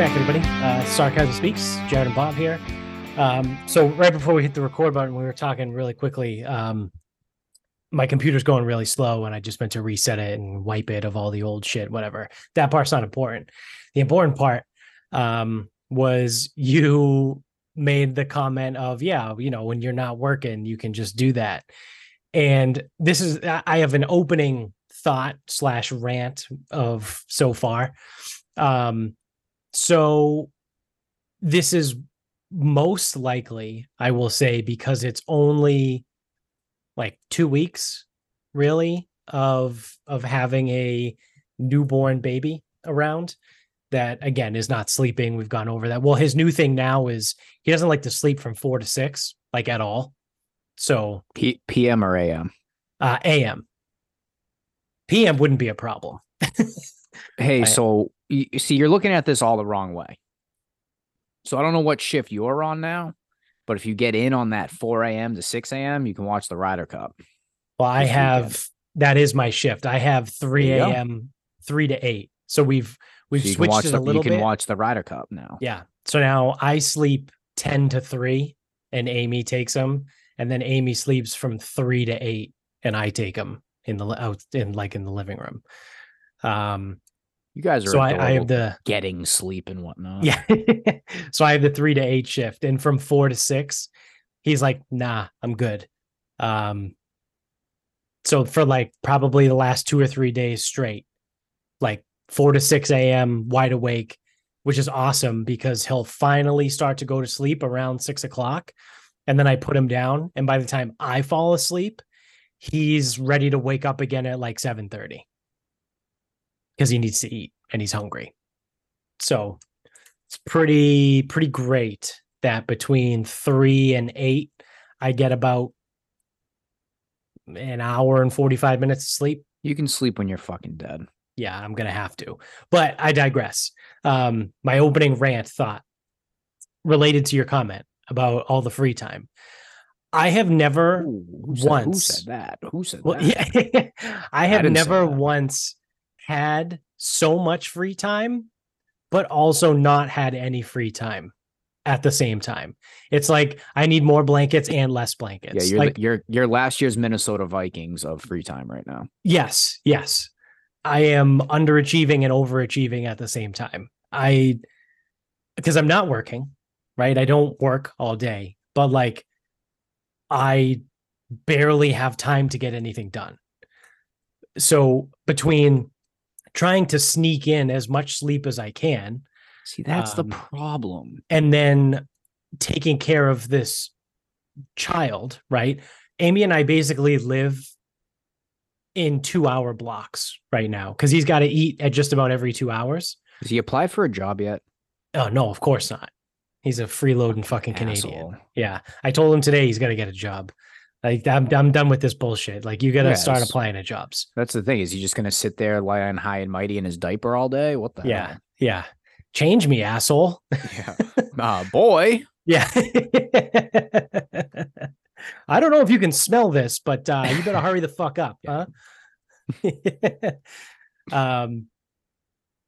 Back, everybody. Uh, Sarcasm Speaks, Jared and Bob here. Um, so, right before we hit the record button, we were talking really quickly. Um, my computer's going really slow, and I just meant to reset it and wipe it of all the old shit, whatever. That part's not important. The important part um, was you made the comment of, yeah, you know, when you're not working, you can just do that. And this is, I have an opening thought slash rant of so far. Um, so this is most likely, I will say, because it's only like two weeks really of of having a newborn baby around that again is not sleeping. We've gone over that. Well, his new thing now is he doesn't like to sleep from four to six, like at all. So P- PM or AM? uh AM. PM wouldn't be a problem. Hey, I- so you see, you're looking at this all the wrong way. So I don't know what shift you're on now, but if you get in on that 4 a.m. to 6 a.m., you can watch the Ryder Cup. Well, I this weekend. have that is my shift. I have 3 There you go. a.m. 3 to 8. So we've we've So switched it the a little you can bit. watch the Ryder Cup now. Yeah. So now I sleep 10 to 3 and Amy takes them and then Amy sleeps from 3 to 8 and I take them in the out in like in the living room. Um You guys are so I, I have the getting sleep and whatnot. yeah. so I have the 3 to 8 shift and from 4 to 6 he's like, "Nah, I'm good." Um so for like probably the last 2 or 3 days straight like 4 to 6 a.m. wide awake which is awesome because he'll finally start to go to sleep around six o'clock. And then I put him down. And by the time I fall asleep, he's ready to wake up again at like 7:30 because he needs to eat and he's hungry. So it's pretty, pretty great that between three and eight, I get about an hour and 45 minutes of sleep You can sleep when you're fucking dead. yeah, I'm gonna have to. But I digress. Um, my opening rant thought related to your comment about all the free time. I have never Ooh, who said, who once- said that? Who said well, that? yeah, I have never once had so much free time, but also not had any free time at the same time. It's like I need more blankets and less blankets. Yeah, you're like you're you're last year's Minnesota Vikings of free time right now. Yes, yes. I am underachieving and overachieving at the same time. I because I'm not working, right? I don't work all day, but like I barely have time to get anything done. So between trying to sneak in as much sleep as I can See, that's Um, the problem. and then taking care of this child, right? Amy and I basically live in two hour blocks right now because he's got to eat at just about every two hours. Has he applied for a job yet? Oh, no, of course not. He's a freeloading fucking Canadian. Asshole. Yeah. I told him today he's got to get a job. Like, I'm, I'm done with this bullshit. Like, you got to start applying at jobs. That's the thing. Is he just gonna sit there lying on high and mighty in his diaper all day? What the Yeah. Yeah. Change me, asshole. Yeah. uh, boy. Yeah. I don't know if you can smell this, but uh, you better hurry the fuck up, huh? um,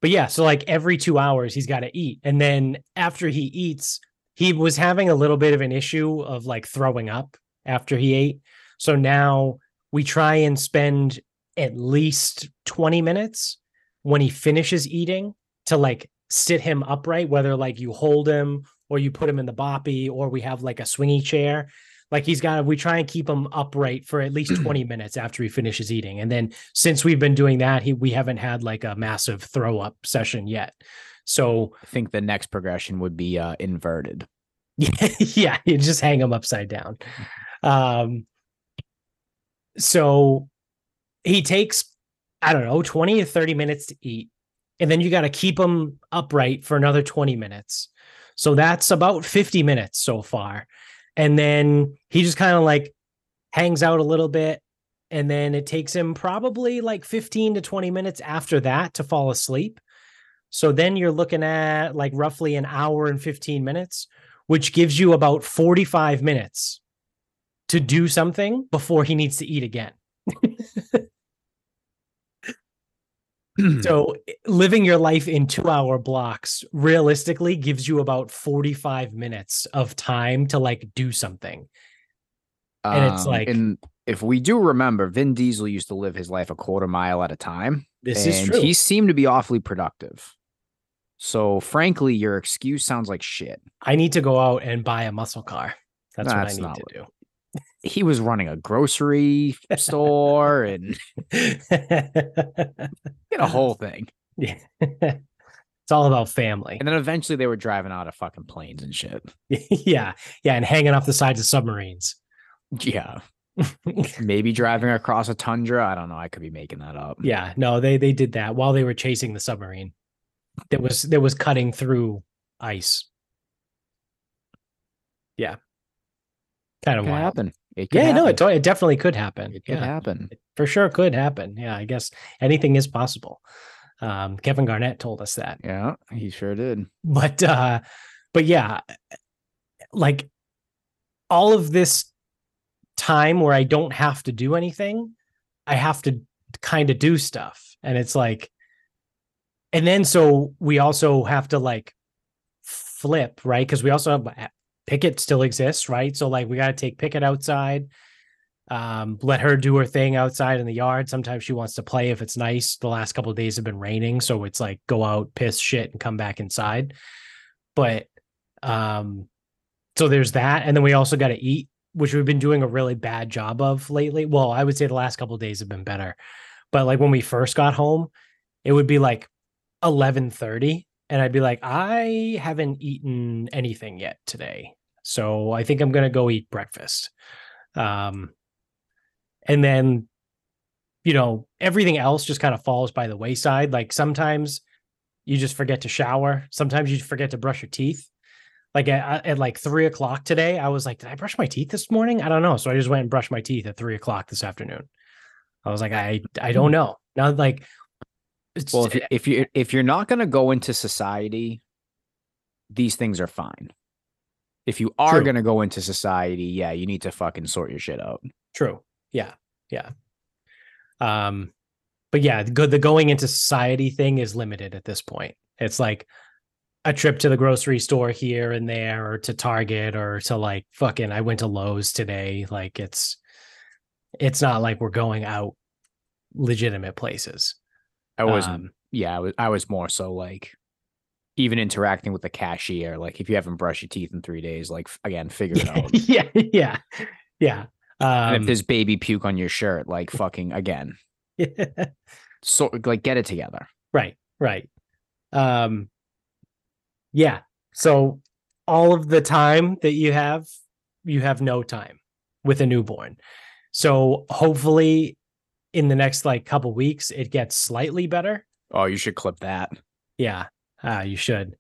but yeah, so like every two hours he's got to eat, and then after he eats, he was having a little bit of an issue of like throwing up after he ate. So now we try and spend at least twenty minutes when he finishes eating to like sit him upright, whether like you hold him or you put him in the boppy or we have like a swingy chair. Like he's got, we try and keep him upright for at least 20 minutes after he finishes eating. And then since we've been doing that, he, we haven't had like a massive throw up session yet. So I think the next progression would be uh, inverted. yeah, yeah, you just hang him upside down. Um, so he takes, I don't know, 20 to 30 minutes to eat. And then you got to keep him upright for another 20 minutes. So that's about 50 minutes so far. And then he just kind of like hangs out a little bit. And then it takes him probably like 15 to 20 minutes after that to fall asleep. So then you're looking at like roughly an hour and 15 minutes, which gives you about 45 minutes to do something before he needs to eat again. so living your life in two hour blocks realistically gives you about 45 minutes of time to like do something. And it's Um, like- and if we do remember, Vin Diesel used to live his life a quarter mile at a time. This and is true. He seemed to be awfully productive. So, frankly, your excuse sounds like shit. I need to go out and buy a muscle car. That's what I need to what- do. He was running a grocery store and a whole thing. yeah. it's all about family. And then eventually they were driving out of fucking planes and shit. yeah. Yeah. And hanging off the sides of submarines. Yeah. Maybe driving across a tundra. I don't know. I could be making that up. yeah. No, they they did that while they were chasing the submarine. That was that was cutting through ice. Yeah. Kind of what could wild. happen. It could Yeah, no, it, it definitely could happen. It could yeah, happen. for sure could happen. Yeah, I guess anything is possible. Um, Kevin Garnett told us that. Yeah, he sure did. but uh but yeah like all of this time where i don't have to do anything i have to kind of do stuff and it's like and then so we also have to like flip right because we also have uh, picket still exists right? So like we got to take picket outside um let her do her thing outside in the yard. Sometimes she wants to play if it's nice. The last couple days have been raining so it's like go out piss shit and come back inside. But um so there's that and then we also got to eat which we've been doing a really bad job of lately. Well i would say the last couple days have been better. But like when we first got home it would be like 11:30 and I'd be like I haven't eaten anything yet today so I think I'm going to go eat breakfast. Um and then you know everything else just kind of falls by the wayside like sometimes you just forget to shower sometimes you forget to brush your teeth. Like at, at like three o'clock today i was like did i brush my teeth this morning? I don't know so i just went and brushed my teeth at three o'clock this afternoon. I was like i i don't know. Now like it's, Well, if you, if you if you're not going to go into society, these things are fine. If you are going to go into society, yeah, you need to fucking sort your shit out. True. Yeah. Yeah. Um, but yeah, the good the going into society thing is limited at this point. It's like a trip to the grocery store here and there, or to Target, or to like fucking. I went to Lowe's today. Like it's, it's not like we're going out legitimate places. I was Um, yeah, I was I was more so like even interacting with the cashier. Like if you haven't brushed your teeth in three days, like again, figure it out. yeah, yeah, yeah. and if Um, there's baby puke on your shirt, like fucking again, so like get it together. Right, right. Um yeah. So all of the time that you have, you have no time with a newborn. So hopefully in the next like couple weeks it gets slightly better. Oh, you should clip that. Yeah. Uh, you should.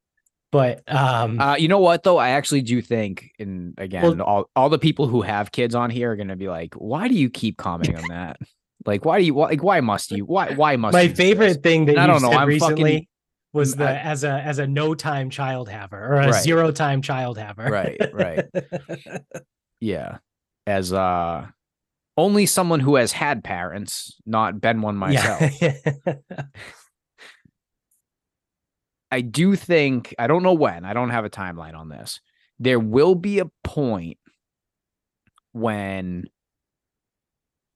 But um Uh, you know what though? I actually do think, and again, Well- all all the people who have kids on here are gonna be like, "Why do you keep commenting on that? Like, why do you? Like, why must you? Why? Why must my you do this?" favorite thing that I you don't know, I'm fucking- recently was the I- as a as a no time child haver or a Right. zero time child haver. Right, right. Yeah, as uh, only someone who has had parents, not been one myself. Yeah. I do think I don't know when. I don't have a timeline on this. There will be a point when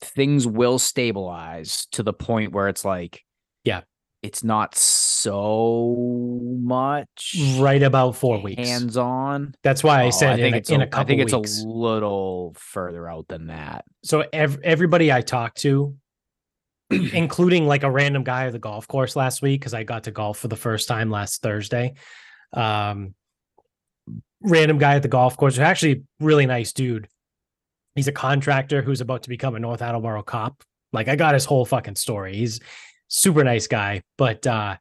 things will stabilize to the point where it's like Yeah. It's not so much right about four weeks. hands on. That's why I said Oh, I think in, a, it's in a, a couple I think it's weeks. a little further out than that. so ev- everybody I talked to, including like a random guy at the golf course last week, because I got to golf for the first time last Thursday. Um, random guy at the golf course, actually really nice dude. He's a contractor who's about to become a North Attleboro cop. Like I got his whole fucking story. He's super nice guy, but uh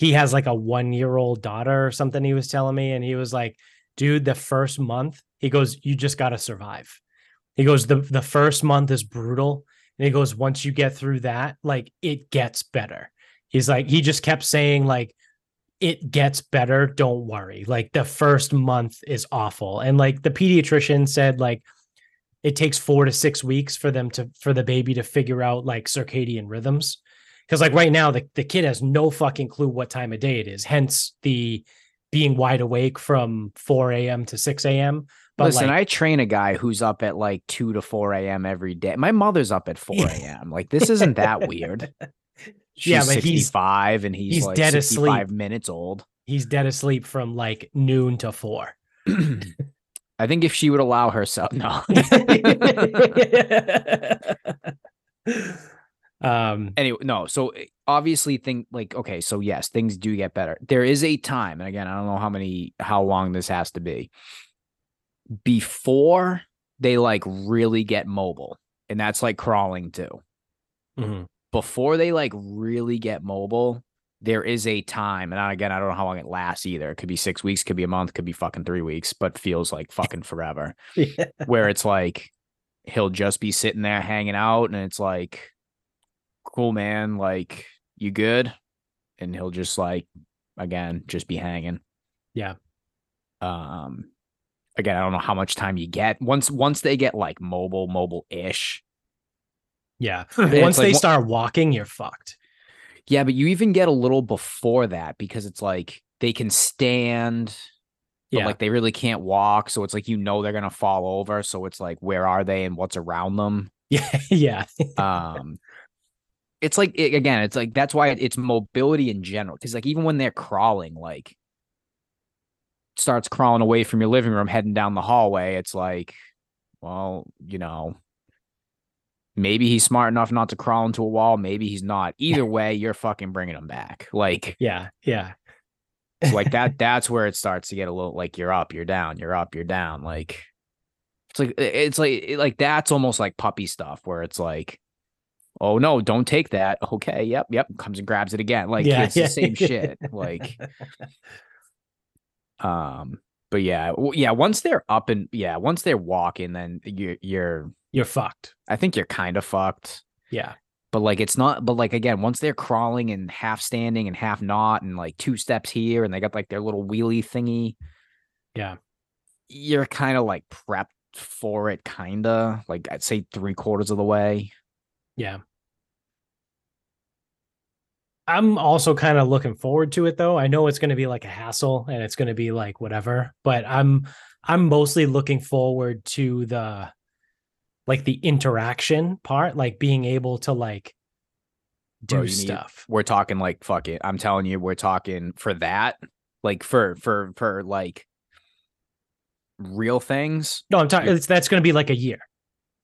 he has like a one year old daughter or something he was telling me. And he was like, dude, the first month, he goes, you just gotta survive. He goes, the the first month is brutal. And he goes, once you get through that, like it gets better. He's like, he just kept saying, like, it gets better. Don't worry. Like the first month is awful. And like the pediatrician said, like, it takes four to six weeks for them to for the baby to figure out like circadian rhythms because like right now the, the kid has no fucking clue what time of day it is hence the being wide awake from 4 a.m to 6 a.m but Listen, like, I train a guy who's up at like 2 to 4 a.m. every day. My mother's up at 4 a.m. Like, this isn't that weird. She's Yeah, but he's- 65 and he's, he's like dead 65 asleep. minutes old. he's dead asleep from like noon to 4 I think if she would allow herself, no. um anyway, no. So eh, obviously, think like okay. So yes, things do get better. There is a time, and again, I don't know how many, how long this has to be before they like really get mobile, and that's like crawling too. mhm. Before they like really get mobile, there is a time, and again, I don't know how long it lasts either. It could be six weeks, could be a month, could be fucking three weeks, but feels like fucking forever. Yeah. where it's like he'll just be sitting there hanging out and it's like cool man like you good? And he'll just like again just be hanging. Yeah. um again i don't know how much time you get. Once once they get like mobile mobile ish yeah. Once like they start walking you're fucked. Yeah but you even get a little before that because it's like they can stand but yeah. like they really can't walk. So it's like you know they're gonna fall over. So it's like where are they and what's around them? Yeah yeah. Um it's like it, again it's like that's why it's mobility in general because like even when they're crawling like starts crawling away from your living room heading down the hallway it's like well you know maybe he's smart enough not to crawl into a wall maybe he's not. Either way you're fucking bringing him back. Like yeah yeah. So like that that's where it starts to get a little like you're up you're down you're up you're down like it's like it's like it- like that's almost like puppy stuff where it's like oh no don't take that. Okay yep yep. Comes and grabs it again. Like Yeah, it's yeah. the same shit. Like um but yeah yeah once they're up and yeah once they're walking then you're you're you're fucked. I think you're kind of fucked. Yeah. But like it's not but like again once they're crawling and half standing and half not and like two steps here and they got like their little wheelie thingy Yeah. you're kind of like prepped for it kind of like i'd say three quarters of the way. Yeah. I'm also kind of looking forward to it though. I know it's going to be like a hassle and it's going to be like whatever, but I'm I'm mostly looking forward to the like the interaction part, like being able to like do Bro, you need- stuff. we're talking like fuck it i'm telling you we're talking for that like for for for like real things No, I'm talking that's going to be like a year.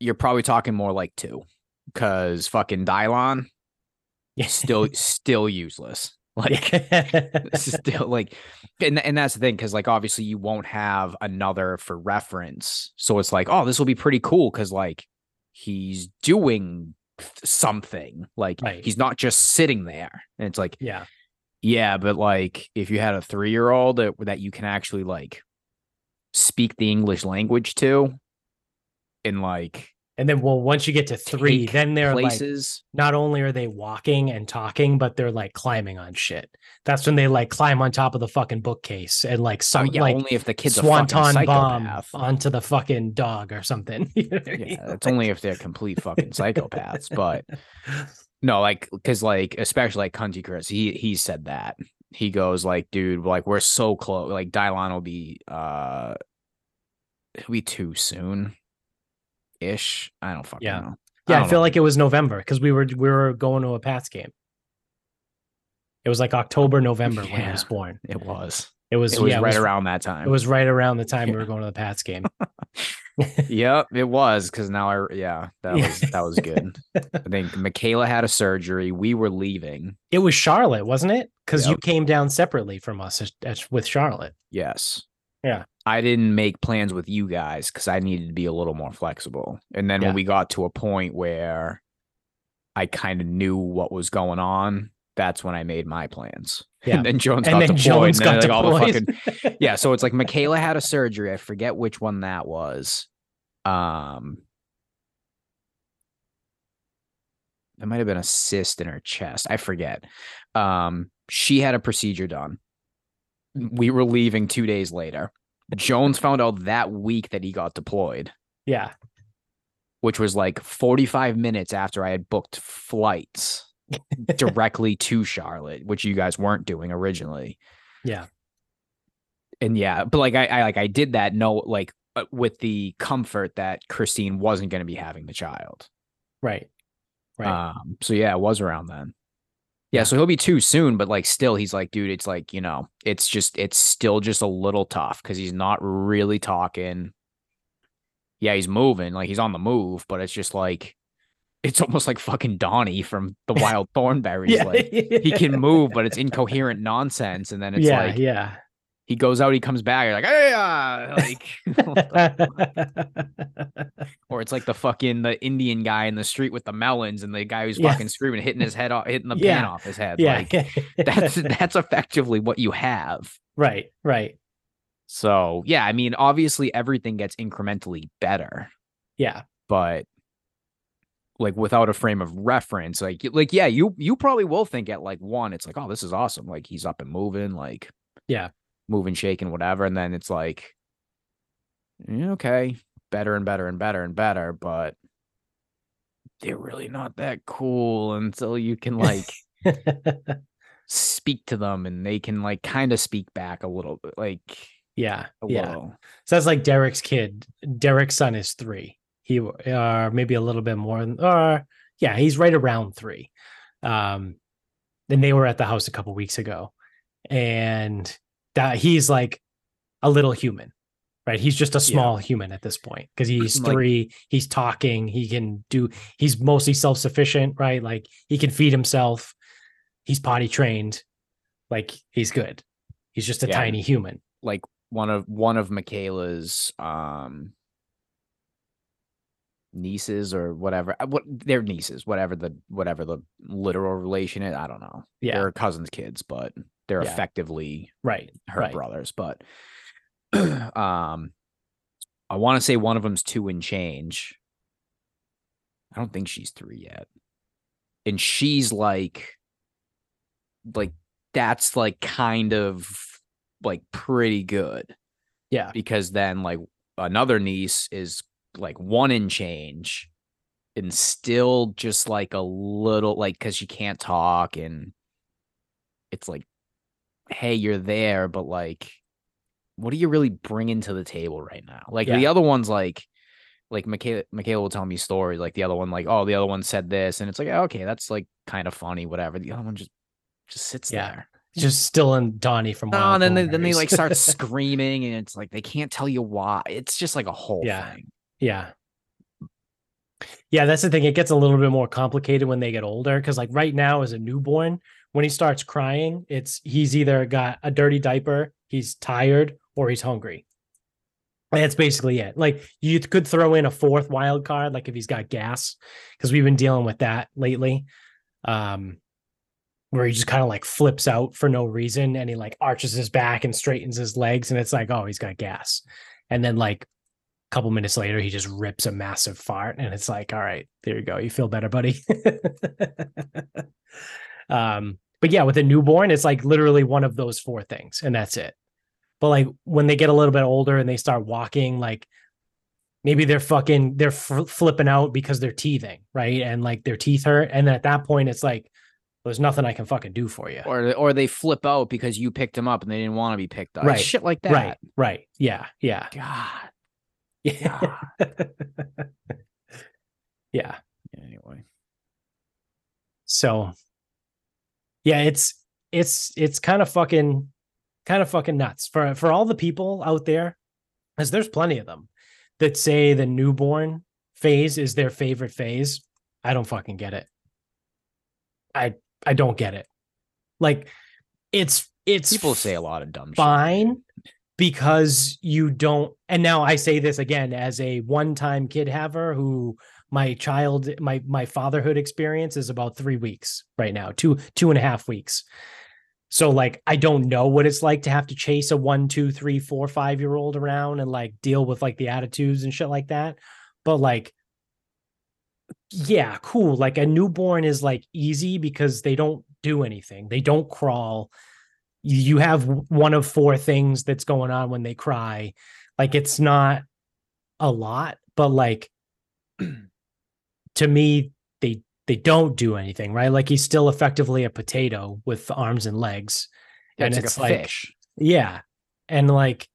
you're probably talking more like two because fucking dylon Yeah. still still useless like This is still like and, and that's the thing because like obviously you won't have another for reference so it's like oh this will be pretty cool because like he's doing something like Right. he's not just sitting there and it's like yeah. yeah but like if you had a three-year-old that, that you can actually like speak the english language to and like And then well once you get to 3, then they're like places not only are they walking and talking, but they're like climbing on shit. That's when they like climb on top of the fucking bookcase and like some Oh, yeah like only if the kid's swanton bomb onto the fucking dog or something. You know what mean? yeah it's only if they're complete fucking psychopaths but No, like because like especially like Cunty Chris, he he said that. He goes like, dude, like we're so close. Like Dylon will be uh it'll be too soon ish. I don't fucking Yeah. know. yeah, I, don't feel know. like it was November because we were we were going to a Pats game. It was like October, November when he was born. it was. It was It was yeah, right it was, around that time. It was right around the time we were going to the Pats game. yep, it was because now I yeah, that was that was good. I think Michaela had a surgery. We were leaving. It was Charlotte, wasn't it? Because you came down separately from us as- as- with Charlotte. Yes. Yeah. I didn't make plans with you guys because I needed to be a little more flexible. And then Yeah. when we got to a point where I kind of knew what was going on, that's when I made my plans. Yeah. And then Jones And got then deployed. Jones got like, all the deployed. fucking yeah. So it's like Michaela had a surgery. I forget which one that was. Um, that might have been a cyst in her chest. I forget. Um, she had a procedure done. We were leaving two days later. Jones found out that week that he got deployed, yeah. which was like 45 minutes after I had booked flights. directly to Charlotte, which you guys weren't doing originally. Yeah. And yeah, but like I, I like I did that no like uh, with the comfort that Christine wasn't going to be having the child. Right. Right. Um so yeah, it was around then. Yeah, so he'll be too soon, but like still he's like, dude, it's like, you know, it's just it's still just a little tough because he's not really talking. Yeah, he's moving, like he's on the move, but it's just like it's almost like fucking Donnie from the Wild Thornberrys. yeah. Like he can move, but it's incoherent nonsense. And then it's yeah, like yeah. He goes out, he comes back, you're like, hey, uh, like or it's like the fucking the Indian guy in the street with the melons and the guy who's Yeah. fucking screaming, hitting his head off, hitting the pan off his head. yeah. Like that's that's effectively what you have. right. Right. So yeah, I mean, obviously everything gets incrementally better, Yeah. but like without a frame of reference, like like yeah, you you probably will think at like one, it's like, oh, this is awesome. Like he's up and moving, like Yeah. Moving, shaking, whatever. And then it's like, okay, better and better and better and better, but they're really not that cool until you can like speak to them and they can like kind of speak back a little bit, like yeah. Yeah. little. So that's like Derek's kid. Derek's son is three. He uh maybe a little bit more than or yeah, he's right around three. Um and they were at the house a couple weeks ago. And that he's like a little human, right? He's just a small human at this point because he's Like- three, he's talking, he can do he's mostly self-sufficient, right? Like he can feed himself, he's potty trained, like he's good. He's just a Yeah. tiny human. like one of one of Michaela's um nieces or whatever uh, what they're nieces whatever the whatever the literal relation is i don't know Yeah. they're cousins kids but they're Yeah. effectively Right. her right. brothers but um i want to say one of them's two and change i don't think she's three yet and she's like like that's like kind of like pretty good Yeah. because then like another niece is like one in change and still just like a little like because she can't talk and it's like hey you're there but like what are you really bringing to the table right now like the other one's like like Michaela, Michaela will tell me stories like the other one like oh the other one said this and it's like okay that's like kind of funny whatever the other one just just sits Yeah. there just still in Donnie from Wild and then they, then they like start screaming, and it's like they can't tell you why. It's just like a whole Yeah. thing. yeah. Yeah, that's the thing. It gets a little bit more complicated when they get older. Cause like right now, as a newborn, when he starts crying, it's he's either got a dirty diaper, he's tired, or he's hungry. That's basically it. Like you could throw in a fourth wild card, like if he's got gas, because we've been dealing with that lately. Um, where he just kind of like flips out for no reason and he like arches his back and straightens his legs, and it's like, oh, he's got gas. And then like a couple minutes later, he just rips a massive fart, and it's like, all right, there you go. You feel better, buddy. um, but yeah, with a newborn, it's like literally one of those four things, and that's it. But like when they get a little bit older and they start walking, like maybe they're fucking they're fl- flipping out because they're teething, right? And like their teeth hurt, and at that point, it's like there's nothing I can fucking do for you. Or or they flip out because you picked them up and they didn't want to be picked up. Right. Shit like that. Right, right, yeah, yeah, God. yeah, God. yeah. anyway. So yeah, it's it's it's kind of fucking kind of fucking nuts for for all the people out there, because there's plenty of them that say the newborn phase is their favorite phase. I don't fucking get it. I I don't get it. Like it's it's People say a lot of dumb shit. fine because you don't and now i say this again as a one-time kid haver who my child my my fatherhood experience is about three weeks right now two two and a half weeks. So like i don't know what it's like to have to chase a one two three four five year old around and like deal with like the attitudes and shit like that. But like yeah cool. Like a newborn is like easy because they don't do anything. They don't crawl. You have one of four things that's going on when they cry. Like it's not a lot but like to me they they don't do anything, right? Like he's still effectively a potato with arms and legs. Yeah, and it's, it's like a like- fish. Yeah. And like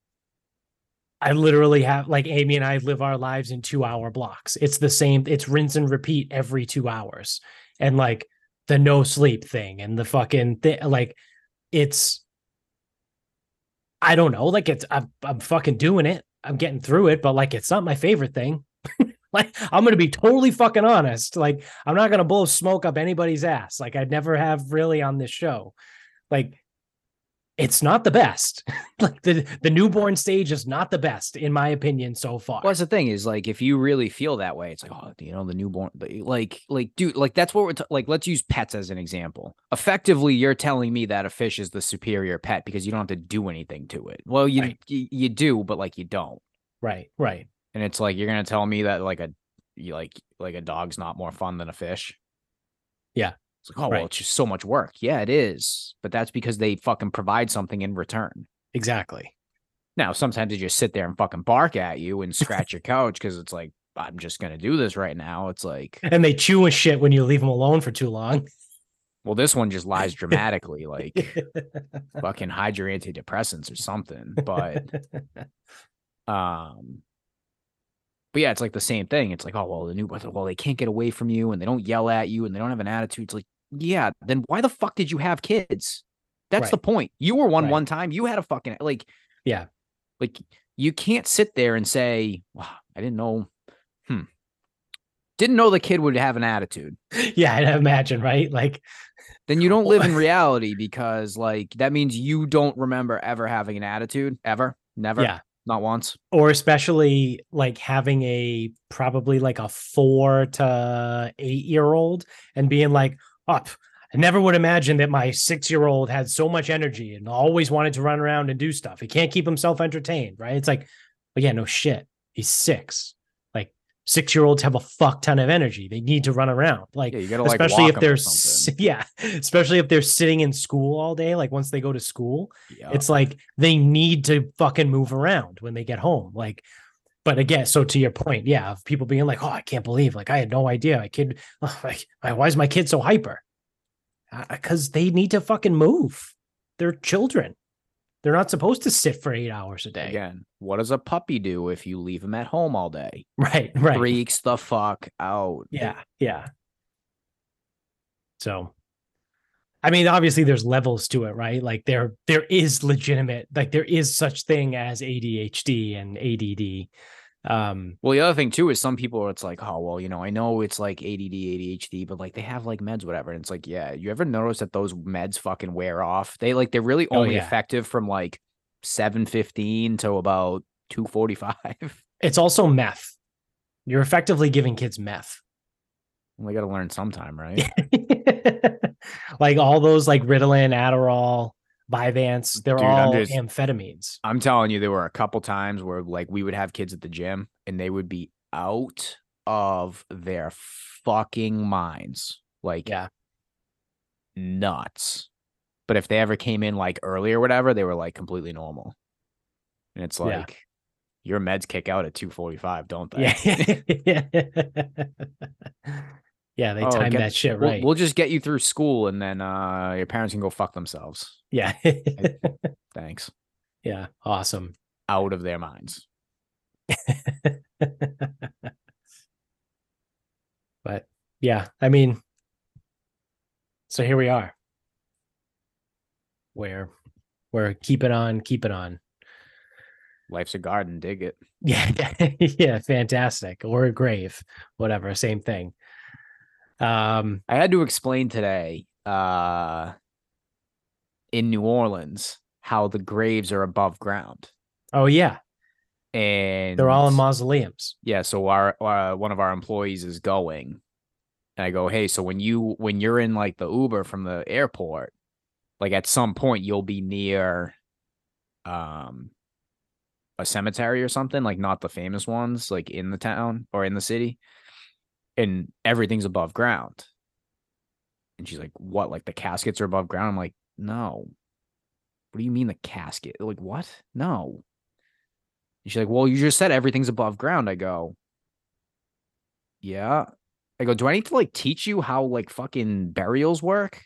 I literally have like Amy and I live our lives in two hour blocks. It's the same, it's rinse and repeat every two hours. And like the no sleep thing and the fucking thing, like it's I don't know, like it's I'm I'm fucking doing it. I'm getting through it, but like it's not my favorite thing. like I'm gonna be totally fucking honest. Like I'm not gonna blow smoke up anybody's ass. Like I'd never have really on this show. Like it's not the best. like the the newborn stage is not the best in my opinion so far. Well, that's the thing is like if you really feel that way, it's like oh, you know, the newborn, like, like, dude, like that's what we're t- like. Let's use pets as an example. Effectively, you're telling me that a fish is the superior pet because you don't have to do anything to it. Well, you Right. you, you do, but like you don't. right, right. And it's like you're gonna tell me that like a you like like a dog's not more fun than a fish. Yeah. It's like, oh Right. well, it's just so much work. Yeah, it is. But that's because they fucking provide something in return. Exactly. Now, sometimes they just sit there and fucking bark at you and scratch your couch because it's like, I'm just gonna do this right now. It's like, And they chew and shit when you leave them alone for too long. well, this one just lies dramatically, like fucking hide your antidepressants or something. But um but yeah, it's like the same thing. It's like, oh well, the new well, they can't get away from you and they don't yell at you and they don't have an attitude. It's like, yeah, then why the fuck did you have kids? That's the point. You were one Right. one time. You had a fucking like Yeah. like you can't sit there and say, wow, I didn't know. Hmm. Didn't know the kid would have an attitude. yeah, I'd imagine, right? Like Then you don't live in reality because like that means you don't remember ever having an attitude ever. Never. yeah. Not once. Or especially like having a probably like a four to eight year old and being like, up. I never would imagine that my six year old had so much energy and always wanted to run around and do stuff. He can't keep himself entertained, right? It's like, but yeah, no shit. He's six. Like six year olds have a fuck ton of energy. They need to run around. Like Yeah, like especially walk if they're yeah, especially if they're sitting in school all day. Like once they go to school, Yeah. it's like they need to fucking move around when they get home. Like, but again, so to your point, yeah, of people being like, "Oh, I can't believe, like, I had no idea my kid, like, why is my kid so hyper?" Because they need to fucking move. They're children. They're not supposed to sit for eight hours a day. Again, what does a puppy do if you leave him at home all day? Right, right. Freaks the fuck out. Yeah, yeah. So, I mean, obviously, there's levels to it, right? Like there, there is legitimate, like there is such thing as ADHD and ADD. Um, Well, the other thing too is some people it's like, oh well, you know, I know it's like ADD, ADHD, but like they have like meds, whatever. And it's like, yeah, you ever notice that those meds fucking wear off? They like they're really Oh, only yeah. effective from like seven fifteen to about two forty five. it's also meth. You're effectively giving kids meth. we got to learn sometime, right? like all those like Ritalin, Adderall, Vyvanse, they're Dude, I'm all just- amphetamines. I'm telling you, there were a couple times where like we would have kids at the gym and they would be out of their fucking minds. Like Yeah. nuts. But if they ever came in like early or whatever, they were like completely normal. And it's Yeah. like your meds kick out at 245, don't they? Yeah. yeah, they Oh, time get- that shit We'll, right. we'll just get you through school and then uh your parents can go fuck themselves. yeah. Thanks. yeah. Awesome. Out of their minds. but yeah, I mean, so here we are. Where we're keeping on, keeping on. Life's a garden, dig it. Yeah, yeah, fantastic. Or a grave, whatever, same thing. Um, I had to explain today uh in New Orleans how the graves are above ground. oh yeah, And they're all in mausoleums. yeah so our uh, one of our employees is going and i go hey so when you when you're in like the uber from the airport like at some point you'll be near um a cemetery or something like not the famous ones like in the town or in the city and everything's above ground and she's like what like the caskets are above ground i'm like no what do you mean the casket like what no and she's like, Well, you just said everything's above ground. I go, Yeah. I go, do I need to like teach you how like fucking burials work?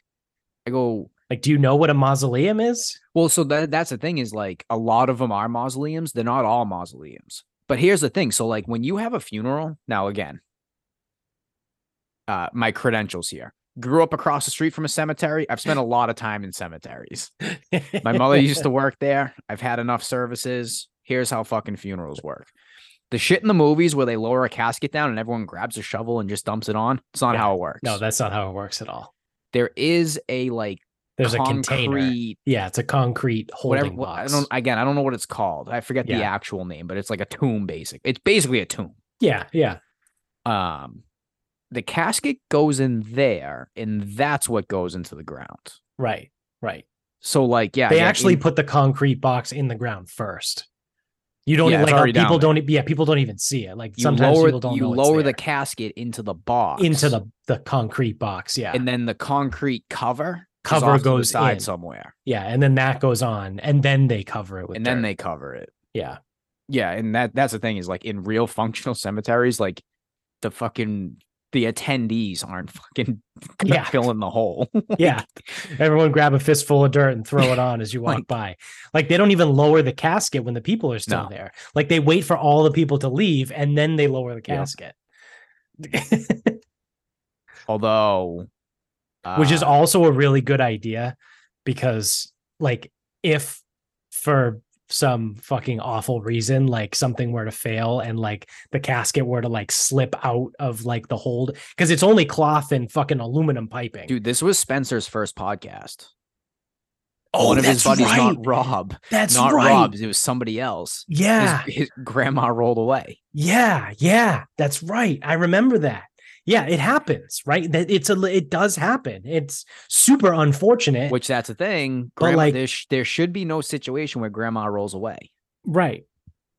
I go, Like, do you know what a mausoleum is? well, so that that's the thing is like a lot of them are mausoleums. They're not all mausoleums. But here's the thing. So like when you have a funeral, now again, uh, my credentials here. Grew up across the street from a cemetery. I've spent a lot of time in cemeteries. My mother used to work there. I've had enough services. Here's how fucking funerals work. The shit in the movies where they lower a casket down and everyone grabs a shovel and just dumps it on. It's not Yeah. how it works. No, that's not how it works at all. there is a like There's a container. Yeah, it's a concrete whatever. holding I don't again. I don't know what it's called. I forget the actual name, but it's like a tomb. Basic. It's basically a tomb. Yeah, yeah. Um, the casket goes in there, and that's what goes into the ground. Right, right. So like, yeah, they yeah, actually in- put the concrete box in the ground first. You don't Yeah, even like down people don't. Yeah, people don't even see it. Like you sometimes lower people don't you lower the casket into the box into the the concrete box. Yeah, and then the concrete cover Cover off to the goes side somewhere, yeah, and then that goes on, and then they cover it with. and then they cover it. yeah, Yeah, and that that's the thing is like in real functional cemeteries, like the fucking the attendees aren't fucking Yeah. filling the hole. yeah. Everyone grab a fistful of dirt and throw it on as you walk Like- by. Like they don't even lower the casket when the people are still No. there. Like they wait for all the people to leave and then they lower the Yeah. casket. Although, which is uh, also a really good idea because like if for some fucking awful reason like something were to fail and like the casket were to like slip out of like the hold because it's only cloth and fucking aluminum piping dude, this was Spencer's first podcast. oh One of his buddies, right. not Rob, that's not right Rob, it was somebody else. His- yeah his grandma rolled away. yeah yeah that's right i remember that yeah it happens right that it's a it does happen it's super unfortunate Which that's a thing. But, Grandma, like- there, sh- there should be no situation where grandma rolls away. right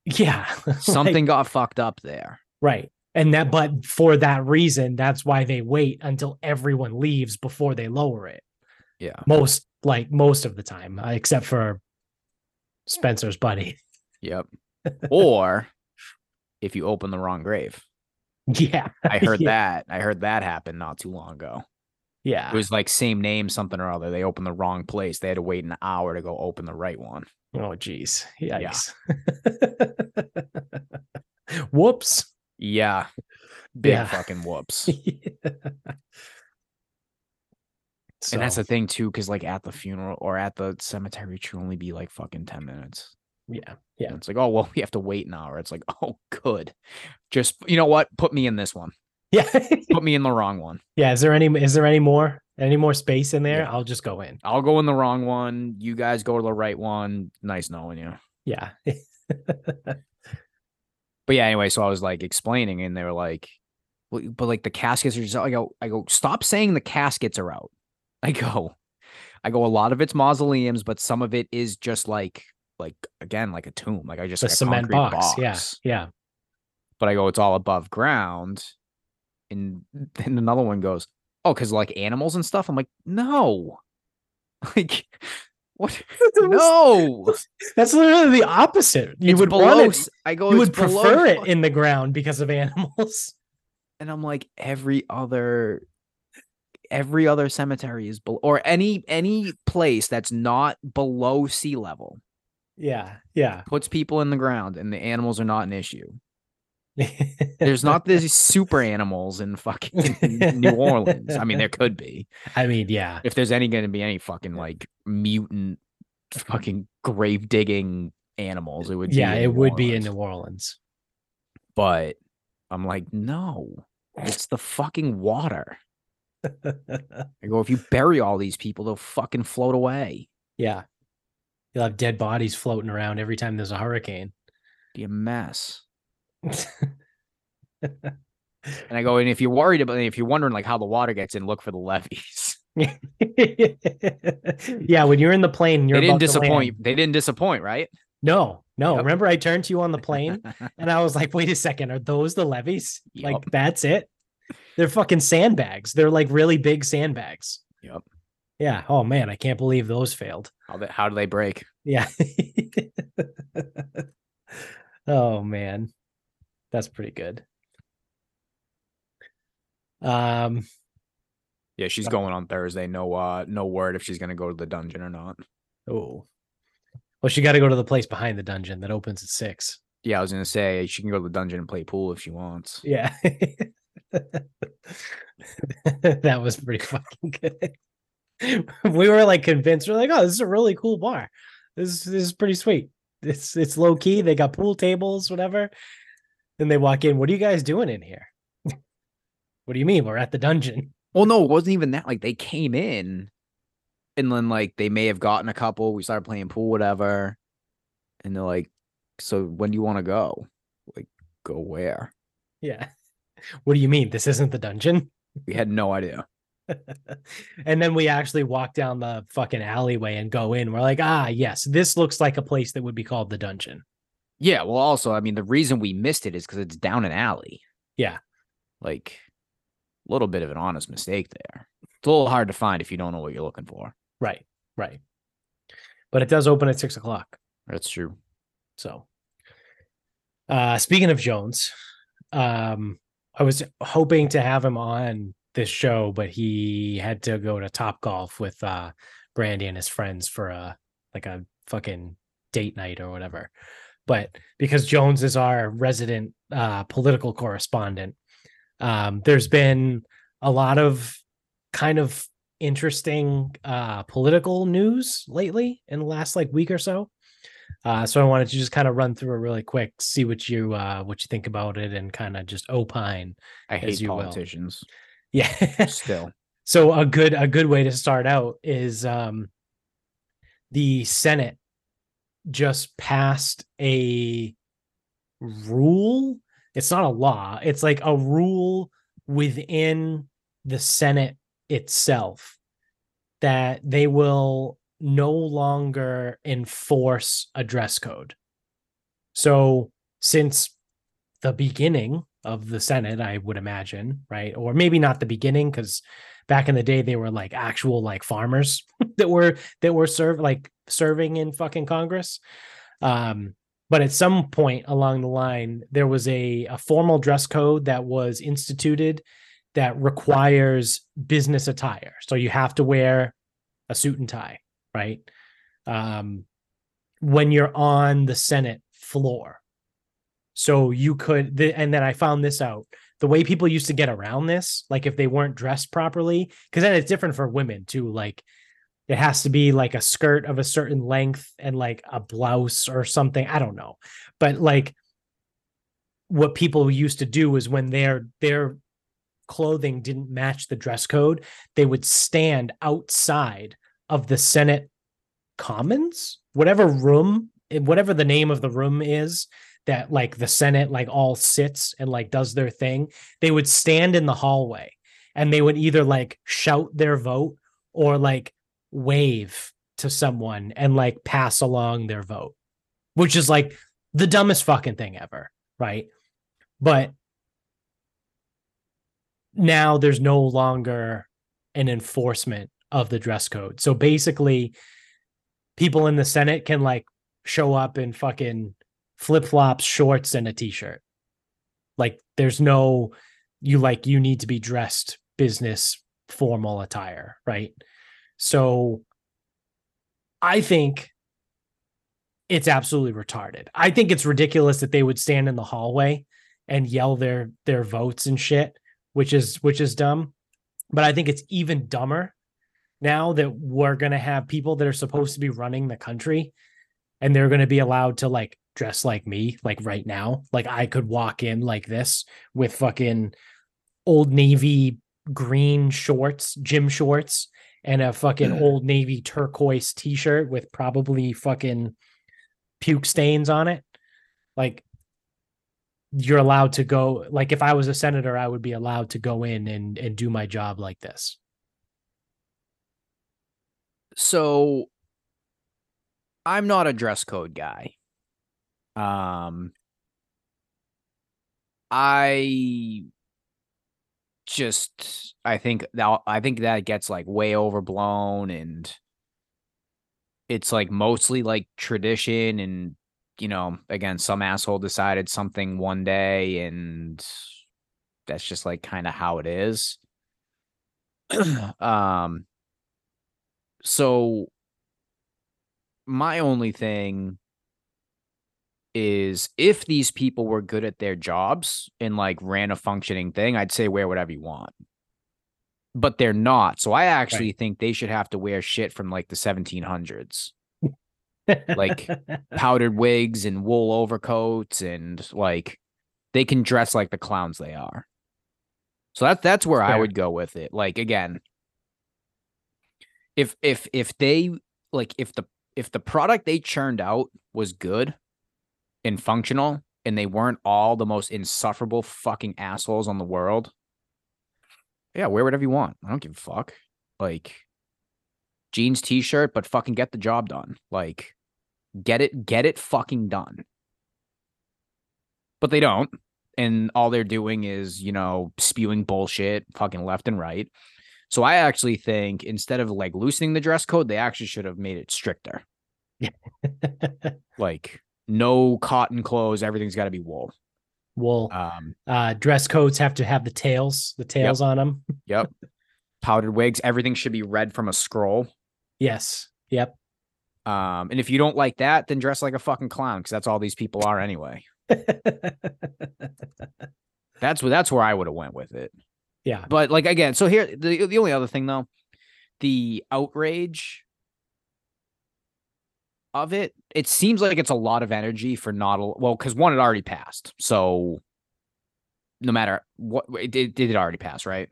yeah Like, Something got fucked up there. Right. And that, but for that reason, that's why they wait until everyone leaves before they lower it. Yeah. Most, like most of the time, uh, except for Spencer's buddy. Yep. or if you open the wrong grave. Yeah. I heard Yeah. that. I heard that happen not too long ago. Yeah. It was like same name, something or other. They opened the wrong place. They had to wait an hour to go open the right one. Oh, geez. Yikes. Whoops. Yeah. Big Yeah. fucking whoops. So, And that's the thing too, because like at the funeral or at the cemetery, it should only be like fucking 10 minutes. Yeah. Yeah. And it's like, oh well, we have to wait an hour. It's like, oh good. Just you know what? Put me in this one. Yeah. Put me in the wrong one. yeah. Is there any, is there any more, any more space in there? Yeah. I'll just go in. I'll go in the wrong one. You guys go to the right one. Nice knowing you. Yeah. But yeah, anyway, so I was like explaining, and they were like, well, but like the caskets are just I go, I go, stop saying the caskets are out. I go, I go, a lot of it's mausoleums, but some of it is just like like again, like a tomb. Like I just the like a cement concrete box. Yeah. Yeah. But I go, it's all above ground. And then another one goes, Oh, because like animals and stuff. I'm like, no. Like what? no. That's literally the opposite. You It's would below, want it. I go, You "It's would prefer it in the ground because of animals. and I'm like, every other every other cemetery is below or any any place that's not below sea level Yeah, yeah. puts people in the ground and the animals are not an issue. There's not these super animals in fucking New Orleans. I mean, there could be. I mean, yeah, If there's any going to be any fucking like mutant fucking grave digging animals, it would be yeah. in It New would be in. New Orleans. But I'm like, no, it's the fucking water. I go, if you bury all these people, they'll fucking float away. yeah, you'll have dead bodies floating around every time there's a hurricane. Be a mess. And I go, and if you're worried about, if you're wondering like how the water gets in, look for the levees. yeah, when you're in the plane, you're they didn't about to land- disappoint. They didn't disappoint, right? No, no. Yep. Remember, I turned to you on the plane, and I was like, "Wait a second, are those the levees? Like that's it? They're fucking sandbags. They're like really big sandbags." Yep. Yeah. Oh man, I can't believe those failed. How, how do they break? Yeah. oh man. That's pretty good. Um, Yeah, she's going on Thursday. No, uh, no word if she's gonna go to the dungeon or not. oh, well, she got to go to the place behind the dungeon that opens at six. Yeah, I was gonna say she can go to the dungeon and play pool if she wants. Yeah. that was pretty fucking good. We were like convinced. We're like, oh, this is a really cool bar. This, this is pretty sweet. It's it's low key. They got pool tables, whatever. Then they walk in. What are you guys doing in here? what do you mean? We're at the dungeon. Well, no, it wasn't even that. Like they came in, and then like they may have gotten a couple. We started playing pool, whatever, and they're like, "So when do you want to go? Like, go where?" Yeah. What do you mean? This isn't the dungeon? We had no idea. And then we actually walk down the fucking alleyway and go in. We're like, ah, yes, this looks like a place that would be called the dungeon. Yeah. Well, also, I mean, the reason we missed it is because it's down an alley. Yeah. Like, a little bit of an honest mistake there. It's a little hard to find if you don't know what you're looking for. Right. Right. But it does open at six o'clock. That's true. So, uh, speaking of Jones, um, I was hoping to have him on this show, but he had to go to Top Golf with uh, Brandy and his friends for a like a fucking date night or whatever. But because Jones is our resident uh, political correspondent, um, there's been a lot of kind of interesting uh, political news lately in the last like week or so. Uh, so I wanted to just kind of run through it really quick, see what you uh, what you think about it, and kind of just opine. I As hate politicians. will. Yeah. still. so a good a good way to start out is um, the Senate just passed a rule. It's not a law. It's like a rule within the Senate itself that they will no longer enforce a dress code. So since the beginning of the Senate, I would imagine, right? Or maybe not the beginning, because back in the day they were like actual like farmers that were that were served like serving in fucking Congress. Um, but at some point along the line, there was a, a formal dress code that was instituted that requires business attire. So you have to wear a suit and tie, right? Um, when you're on the Senate floor. So you could, the, and then I found this out. The way people used to get around this, like if they weren't dressed properly, because then it's different for women too. Like it has to be like a skirt of a certain length and like a blouse or something. I don't know. But like what people used to do is when their their clothing didn't match the dress code, they would stand outside of the Senate Commons, whatever room, eh, whatever the name of the room is that like the Senate like all sits and like does their thing. They would stand in the hallway and they would either like shout their vote or like wave to someone and like pass along their vote, which is like the dumbest fucking thing ever, right? But now there's no longer an enforcement of the dress code. So basically, people in the Senate can like show up in fucking flip flops, shorts, and a t shirt. Like there's no, you like, you need to be dressed business formal attire, right? So I think it's absolutely retarded. I think it's ridiculous that they would stand in the hallway and yell their their votes and shit, which is which is dumb. But I think it's even dumber now that we're going to have people that are supposed to be running the country and they're going to be allowed to like dress like me like right now. Like I could walk in like this with fucking old navy green shorts, gym shorts and a fucking old navy turquoise t-shirt with probably fucking puke stains on it like you're allowed to go like if i was a senator i would be allowed to go in and and do my job like this So I'm not a dress code guy. Um I just I think that I think that gets like way overblown and it's like mostly like tradition and you know again some asshole decided something one day and that's just like kind of how it is. um so my only thing is if these people were good at their jobs and like ran a functioning thing, I'd say wear whatever you want. But they're not. So I actually right. think they should have to wear shit from like the 1700s. like powdered wigs and wool overcoats and like they can dress like the clowns they are. So that's that's where Fair. I would go with it. Like again, if if if they like if the if the product they churned out was good and functional and they weren't all the most insufferable fucking assholes on the world, yeah, wear whatever you want. I don't give a fuck. Like jeans, t-shirt, but fucking get the job done. Like get it, get it fucking done. But they don't. And all they're doing is, you know, spewing bullshit fucking left and right. So I actually think instead of like loosening the dress code, they actually should have made it stricter. like no cotton clothes, everything's got to be wool. Wool. Um, uh, dress codes have to have the tails, the tails yep. on them. yep. Powdered wigs, everything should be read from a scroll. Yes. Yep. Um, and if you don't like that, then dress like a fucking clown because that's all these people are anyway. that's what that's where I would have went with it. Yeah. But like again, so here the the only other thing though, the outrage of it, it seems like it's a lot of energy for not a, well, because one it already passed. So no matter what it did, did it already pass, right?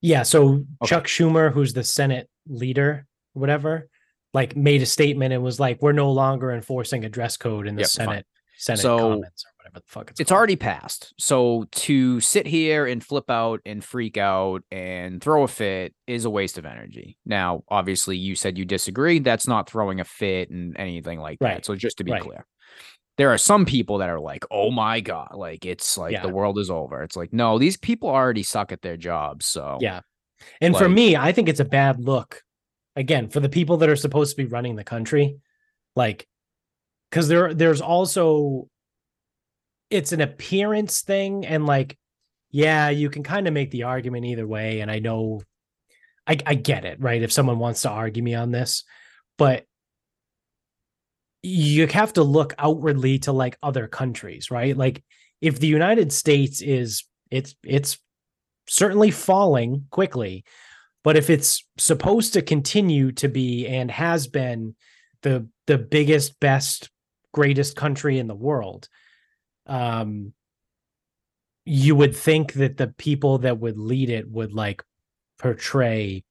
Yeah. So okay. Chuck Schumer, who's the Senate leader, whatever, like made a statement and was like, "We're no longer enforcing a dress code in the yep, Senate." Fine. Senate so, comments or whatever the fuck it's, it's already passed. So to sit here and flip out and freak out and throw a fit is a waste of energy. Now, obviously, you said you disagree. That's not throwing a fit and anything like right. that. So just to be right. clear, there are some people that are like, "Oh my god, like it's like yeah. the world is over." It's like, no, these people already suck at their jobs. So yeah. And like, for me, I think it's a bad look. Again, for the people that are supposed to be running the country, like because there there's also it's an appearance thing and like yeah you can kind of make the argument either way and i know I, I get it right if someone wants to argue me on this but you have to look outwardly to like other countries right? Like if the united states is it's it's certainly falling quickly but if it's supposed to continue to be and has been the the biggest best greatest country in the world um you would think that the people that would lead it would like portray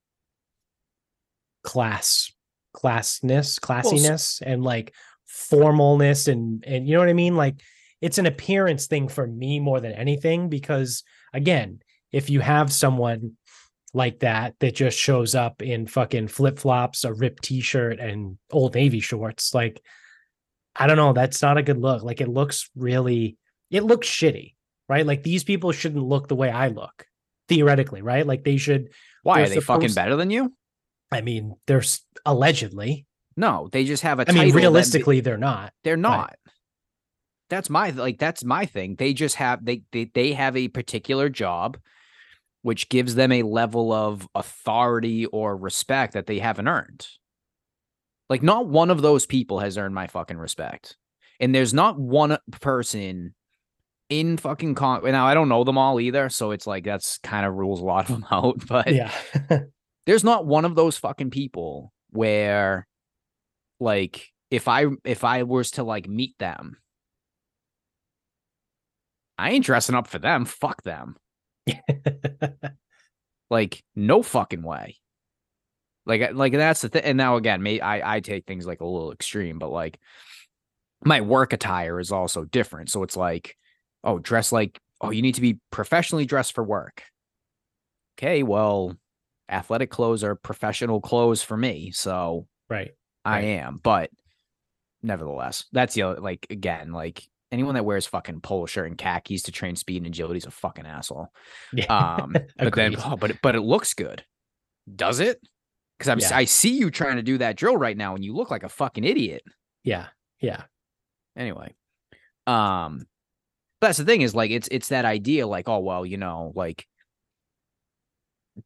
class classness classiness well, and like formalness and and you know what i mean? Like it's an appearance thing for me more than anything because again if you have someone like that that just shows up in fucking flip-flops a ripped t-shirt and old navy shorts like I don't know. That's not a good look. Like it looks really, it looks shitty, right? Like these people shouldn't look the way I look, theoretically, right? Like they should. Why are they fucking better than you? I mean, they're allegedly. No, they just have a. I mean, realistically, they, are not. They're not. But... That's my like. That's my thing. They just have they they they have a particular job, which gives them a level of authority or respect that they haven't earned. Like, not one of those people has earned my fucking respect. And there's not one person in fucking con. Now, I don't know them all either. So it's like that's kind of rules a lot of them out. But yeah, there's not one of those fucking people where, like, if I if I was to like meet them, I ain't dressing up for them. Fuck them. like, no fucking way. Like, like that's the thing. And now again, may I I take things like a little extreme, but like my work attire is also different. So it's like, oh, dress like oh, you need to be professionally dressed for work. Okay, well, athletic clothes are professional clothes for me. So right, I right. am. But nevertheless, that's the other, like again, like anyone that wears fucking polo shirt and khakis to train speed and agility is a fucking asshole. Yeah. Um, but then, oh, but but it looks good. Does it? Because I'm yeah. I see you trying to do that drill right now, and you look like a fucking idiot. Yeah, yeah. Anyway, um, But that's the thing is like it's it's that idea like oh well you know like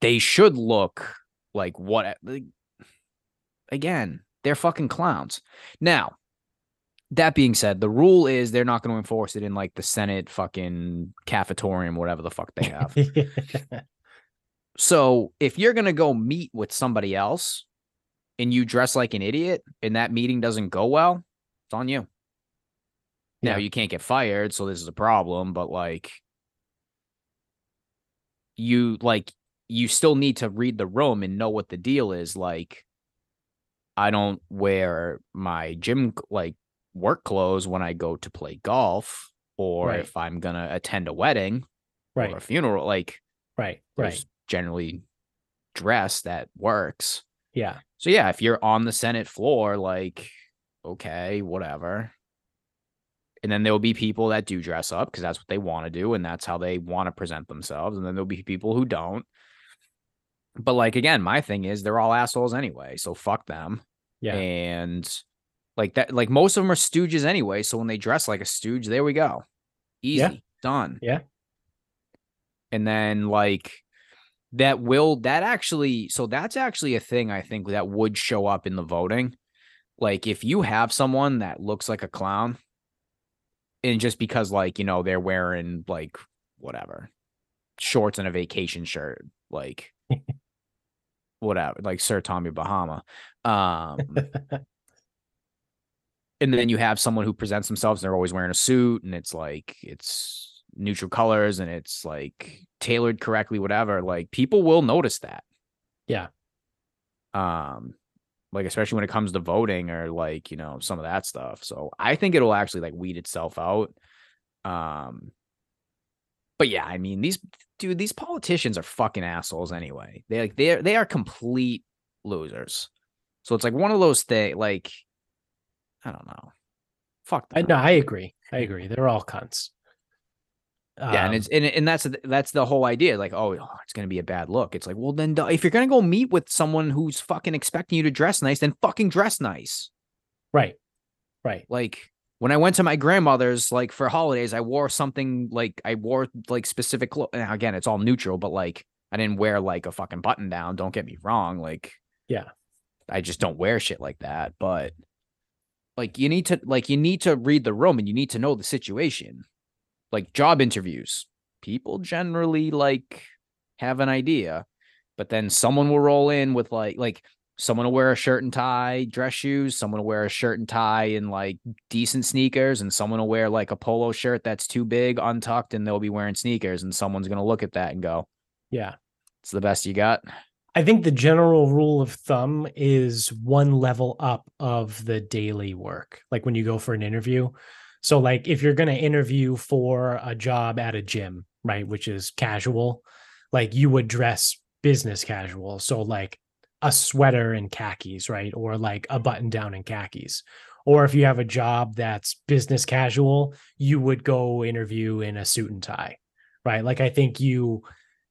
they should look like what like, again they're fucking clowns. Now that being said, the rule is they're not going to enforce it in like the Senate fucking cafetorium, whatever the fuck they have. so if you're going to go meet with somebody else and you dress like an idiot and that meeting doesn't go well, it's on you. Now you can't get fired, so this is a problem, but like you like you still need to read the room and know what the deal is like I don't wear my gym like work clothes when I go to play golf or Right. if I'm going to attend a wedding right. or a funeral like right, right. Generally dress that works. Yeah, So yeah, if you're on the Senate floor, like, okay, whatever. And then there'll be people that do dress up because that's what they want to do and that's how they want to present themselves. And then there'll be people who don't. But like again, my thing is they're all assholes anyway. So fuck them. yeah, And like that, like most of them are stooges anyway. So when they dress like a stooge, there we go. Easy. Yeah. Done. Yeah. And then like that will that actually so that's actually a thing I think that would show up in the voting. Like if you have someone that looks like a clown and just because like, you know, they're wearing like whatever shorts and a vacation shirt, like whatever, like Sir Tommy Bahama. Um and then you have someone who presents themselves and they're always wearing a suit and it's like it's neutral colors and it's like tailored correctly whatever like people will notice that Yeah. um like especially when it comes to voting or like you know some of that stuff so i think it'll actually like weed itself out um but yeah i mean these dude these politicians are fucking assholes anyway they like they're they are complete losers so it's like one of those things like i don't know fuck I, no, I agree. I agree. They're all cunts. Yeah, and Um, it's and, and that's that's the whole idea. Like, oh, oh, it's gonna be a bad look. It's like, well, then if you're gonna go meet with someone who's fucking expecting you to dress nice, then fucking dress nice. right, right. Like when I went to my grandmother's, like for holidays, I wore something like I wore like specific clothes. Again, it's all neutral, but like I didn't wear like a fucking button down. Don't get me wrong. Like, Yeah. I just don't wear shit like that. But like, you need to like you need to read the room and you need to know the situation. Like job interviews, people generally like have an idea, but then someone will roll in with like like someone will wear a shirt and tie, dress shoes, someone will wear a shirt and tie and like decent sneakers, and someone will wear like a polo shirt that's too big, untucked, and they'll be wearing sneakers, and someone's gonna look at that and go, Yeah. It's the best you got. I think the general rule of thumb is one level up of the daily work. Like when you go for an interview. So like if you're going to interview for a job at a gym, right, which is casual, like you would dress business casual. So like a sweater and khakis, right? Or like a button down and khakis. Or if you have a job that's business casual, you would go interview in a suit and tie, right? Like I think you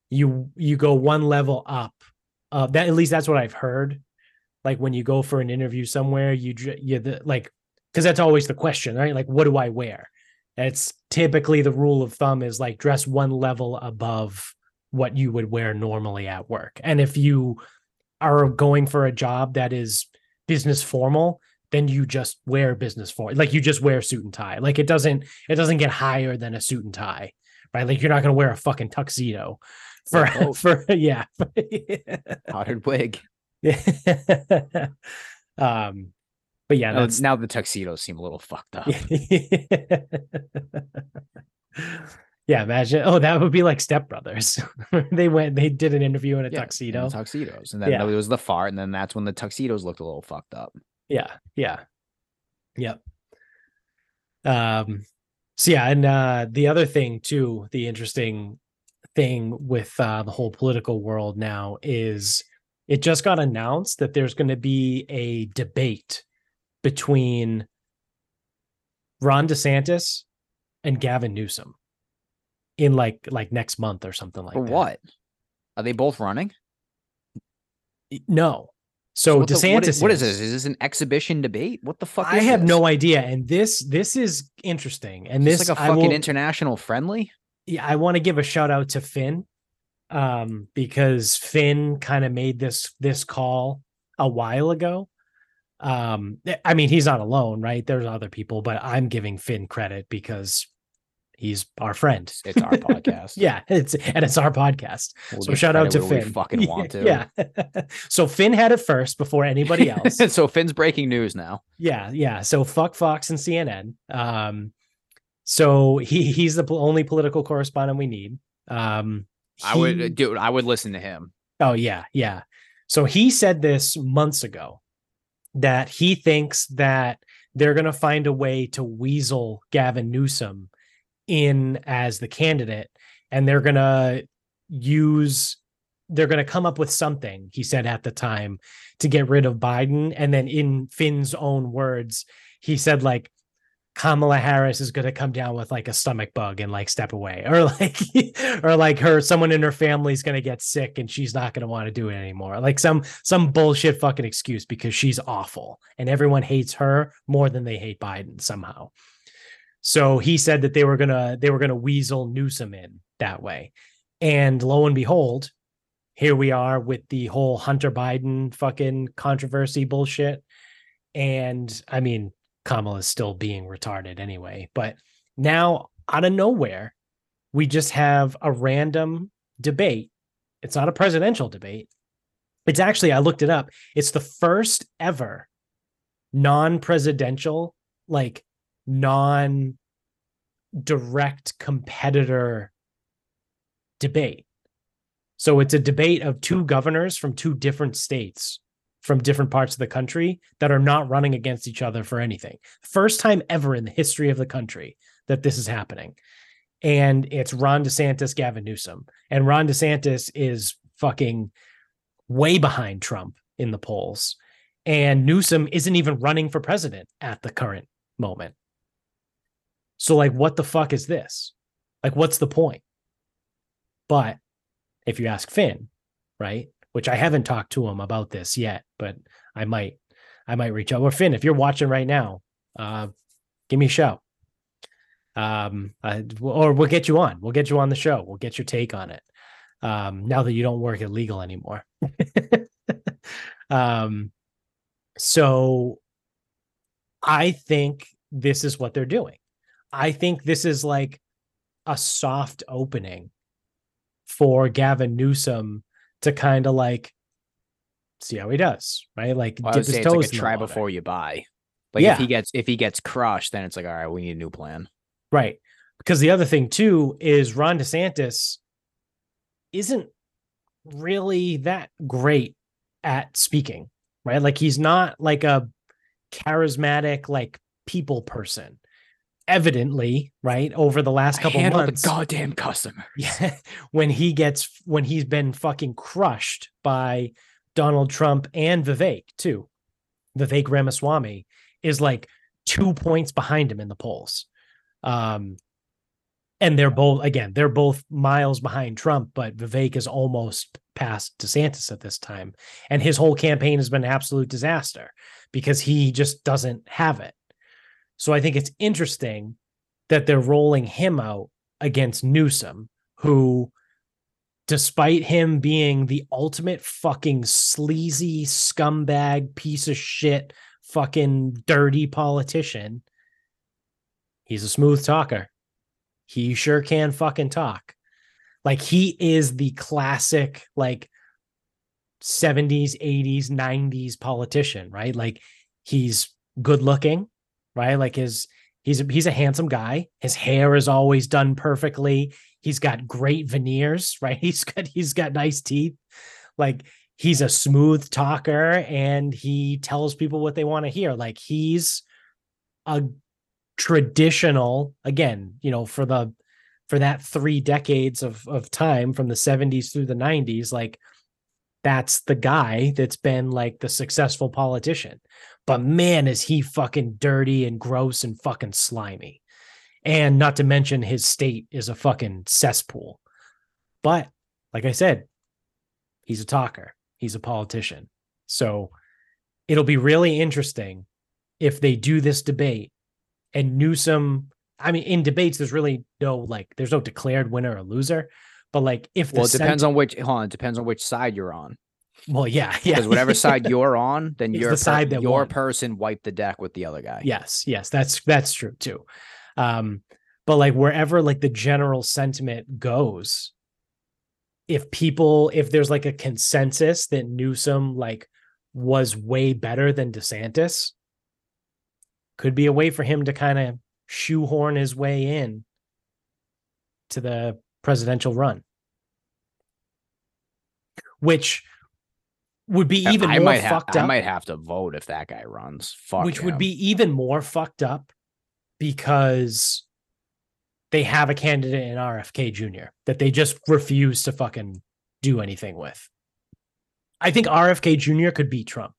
you you go one level up uh, that at least that's what I've heard. Like when you go for an interview somewhere, you you the like because that's always the question, right? Like, what do I wear? And it's typically the rule of thumb is like dress one level above what you would wear normally at work. And if you are going for a job that is business formal, then you just wear business formal. Like you just wear suit and tie. Like it doesn't it doesn't get higher than a suit and tie, right? Like you're not going to wear a fucking tuxedo for Yeah, both. for yeah. Powdered wig. um, but yeah, Now, that's now the tuxedos seem a little fucked up. yeah. Imagine, oh, that would be like Step Brothers. they went, they did an interview in a Yeah, tuxedo. tuxedos. And then Yeah. there was the fart, and then that's when the tuxedos looked a little fucked up. yeah, yeah, yep. Um, so yeah, and uh, the other thing too, the interesting thing with uh, the whole political world now is it just got announced that there's going to be a debate between Ron DeSantis and Gavin Newsom in like like next month or something like For that. what? Are they both running? No, So, the- DeSantis, what is, what is this? Is this an exhibition debate? What the fuck? I have this? no idea, and this this is interesting, and Is this this like a fucking will- international friendly. yeah, I want to give a shout out to Finn, um, because Finn kind of made this this call a while ago. Um, I mean, he's not alone, right? There's other people, but I'm giving Finn credit because he's our friend. It's, our podcast. Yeah, it's and it's our podcast. We'll So shout out to Finn. We fucking want to. Yeah. so Finn had it first before anybody else. so Finn's breaking news now. Yeah, yeah. So fuck Fox and CNN. Um, so he he's the only political correspondent we need. Um, I would, he- dude. I would listen to him. Oh yeah, yeah. So he said this months ago that he thinks that they're going to find a way to weasel Gavin Newsom in as the candidate and they're going to use they're going to come up with something he said at the time to get rid of Biden. And then in Finn's own words he said like Kamala Harris is going to come down with like a stomach bug and like step away. Or like or like her someone in her family is going to get sick and she's not going to want to do it anymore. Like some some bullshit fucking excuse because she's awful and everyone hates her more than they hate Biden somehow. So he said that they were going to they were going to weasel Newsom in that way. And lo and behold here we are with the whole Hunter Biden fucking controversy bullshit. And I mean Kamala is still being retarded anyway. But now, out of nowhere, we just have a random debate. It's not a presidential debate. It's actually, I looked it up. It's the first ever non presidential, like non direct competitor debate. So it's a debate of two governors from two different states from different parts of the country that are not running against each other for anything. First time ever in the history of the country that this is happening. And it's Ron DeSantis, Gavin Newsom. And Ron DeSantis is fucking way behind Trump in the polls. And Newsom isn't even running for president at the current moment. So, like, what the fuck is this? Like, what's the point? But if you ask Finn, right, which I haven't talked to him about this yet, but I might, I might reach out. Or Finn, if you're watching right now, uh, give me a shout. Um, uh, or we'll get you on. We'll get you on the show. We'll get your take on it. Um, now that you don't work at legal anymore. um, so I think this is what they're doing. I think this is like a soft opening for Gavin Newsom to kind of like see how he does, right? Like Well, dip his toes like a try before you buy. Like Yeah. if he gets if he gets crushed, then it's like all right, we need a new plan. Right. Because the other thing too is Ron DeSantis isn't really that great at speaking, right? Like he's not like a charismatic like people person. Evidently, right? Over the last couple Handle months. the goddamn customer. Yeah, when he gets when he's been fucking crushed by Donald Trump and Vivek too. Vivek Ramaswamy is like two points behind him in the polls. Um and they're both again, they're both miles behind Trump, but Vivek is almost past DeSantis at this time. And his whole campaign has been an absolute disaster because he just doesn't have it. So I think it's interesting that they're rolling him out against Newsom, who, despite him being the ultimate fucking sleazy scumbag piece of shit, fucking dirty politician, he's a smooth talker. He sure can fucking talk. Like he is the classic, like 70s, 80s, 90s politician, right? Like he's good looking, right? Like his he's a, he's a handsome guy. His hair is always done perfectly. He's got great veneers, right? He's got he's got nice teeth. Like he's a smooth talker and he tells people what they want to hear. Like he's a traditional again, you know, for the for that 3 decades of of time from the 70s through the 90s like that's the guy that's been like the successful politician. But man, is he fucking dirty and gross and fucking slimy. And not to mention his state is a fucking cesspool. But like I said, he's a talker, he's a politician. So it'll be really interesting if they do this debate and Newsom. I mean, in debates, there's really no like, there's no declared winner or loser. But like, if the Well, it depends on which. Hold on, it depends on which side you're on. Well, yeah, yeah, Because whatever side you're on, then your the per- side that your won. person wiped the deck with the other guy. Yes, yes, that's that's true too. Um, but like wherever like the general sentiment goes, if people if there's like a consensus that Newsom like was way better than DeSantis, could be a way for him to kind of shoehorn his way in to the presidential run. Which would be even I more fucked I up might have to vote if that guy runs. Fuck which would be even more fucked up because they have a candidate in RFK Jr. that they just refuse to fucking do anything with. I think RFK Jr. could beat Trump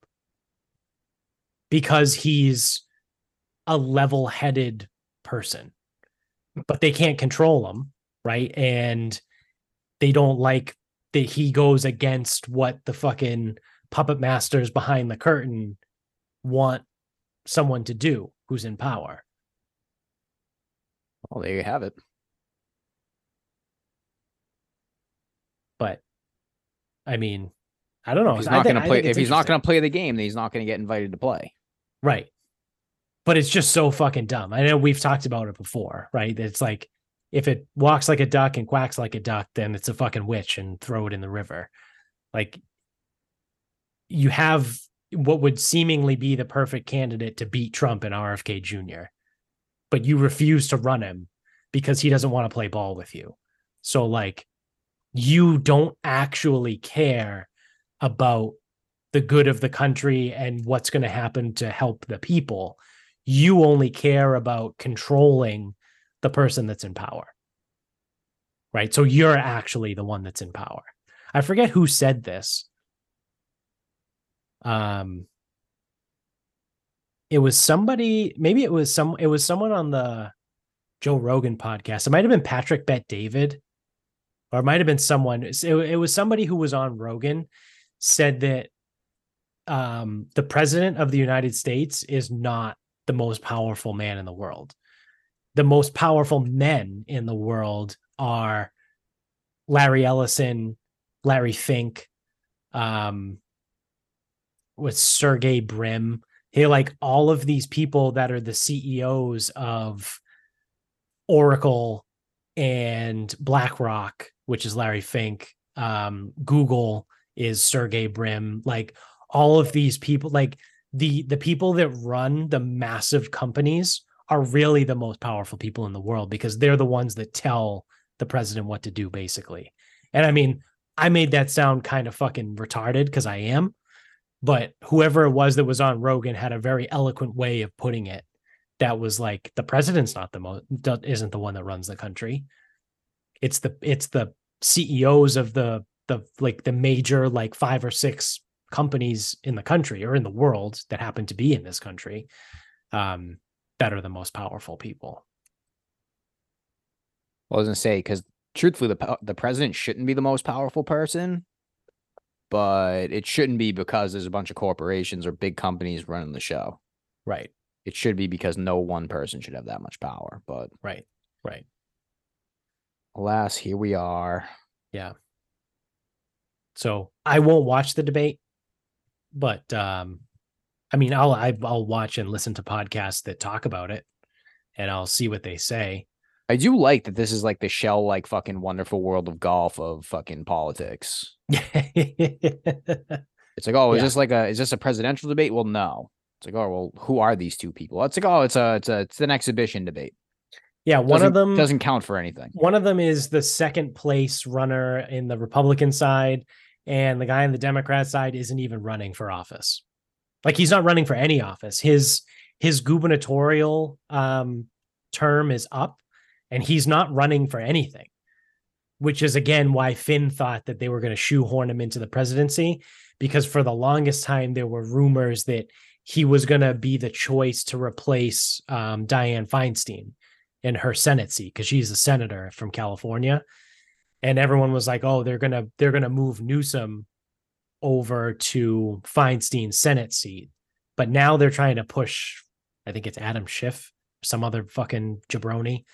because he's a level headed person, but they can't control him, right? And they don't like that he goes against what the fucking puppet masters behind the curtain want someone to do who's in power. Well, there you have it. But I mean, I don't know. If he's not going to play, if he's not going to play the game, then he's not going to get invited to play. right. But it's just so fucking dumb. I know we've talked about it before, right? It's like if it walks like a duck and quacks like a duck, then it's a fucking witch and throw it in the river. Like you have what would seemingly be the perfect candidate to beat Trump and RFK Jr., but you refuse to run him because he doesn't want to play ball with you. So, like, you don't actually care about the good of the country and what's going to happen to help the people. You only care about controlling the person that's in power. Right. So you're actually the one that's in power. I forget who said this. Um, it was somebody, maybe it was some, it was someone on the Joe Rogan podcast. It might have been Patrick Bet David, or it might have been someone. It, it was somebody who was on Rogan said that um, the president of the United States is not the most powerful man in the world. The most powerful men in the world are Larry Ellison, Larry Fink, um, with Sergey Brin. He like all of these people that are the CEOs of Oracle and BlackRock, which is Larry Fink. Um, Google is Sergey Brin. Like all of these people, like the the people that run the massive companies are really the most powerful people in the world because they're the ones that tell the president what to do, basically. And I mean, I made that sound kind of fucking retarded because I am, but whoever it was that was on Rogan had a very eloquent way of putting it. That was like the president's not the most isn't the one that runs the country. It's the it's the CEOs of the the like the major like five or six companies in the country or in the world that happen to be in this country um are the most powerful people. Well, I was going to say because truthfully, the the president shouldn't be the most powerful person, but it shouldn't be because there's a bunch of corporations or big companies running the show. Right. It should be because no one person should have that much power. But Right. Right. alas, here we are. Yeah. So I won't watch the debate, but um, I mean, I'll I, I'll watch and listen to podcasts that talk about it, and I'll see what they say. I do like that this is like the shell, like fucking wonderful world of golf of fucking politics. It's like, oh, is Yeah. this like a is this a presidential debate? Well, no. It's like, oh, well, who are these two people? It's like, oh, it's a it's a it's an exhibition debate. yeah, one of Doesn't- them doesn't count for anything. One of them is the second place runner in the Republican side, and the guy on the Democrat side isn't even running for office. Like he's not running for any office. His his gubernatorial um, term is up, and he's not running for anything. Which is again why Finn thought that they were going to shoehorn him into the presidency, because for the longest time there were rumors that he was going to be the choice to replace um, Dianne Feinstein in her Senate seat because she's a senator from California. And everyone was like, oh, they're gonna they're gonna move Newsom over to Feinstein's Senate seat. But now they're trying to push, I think it's Adam Schiff, some other fucking jabroni,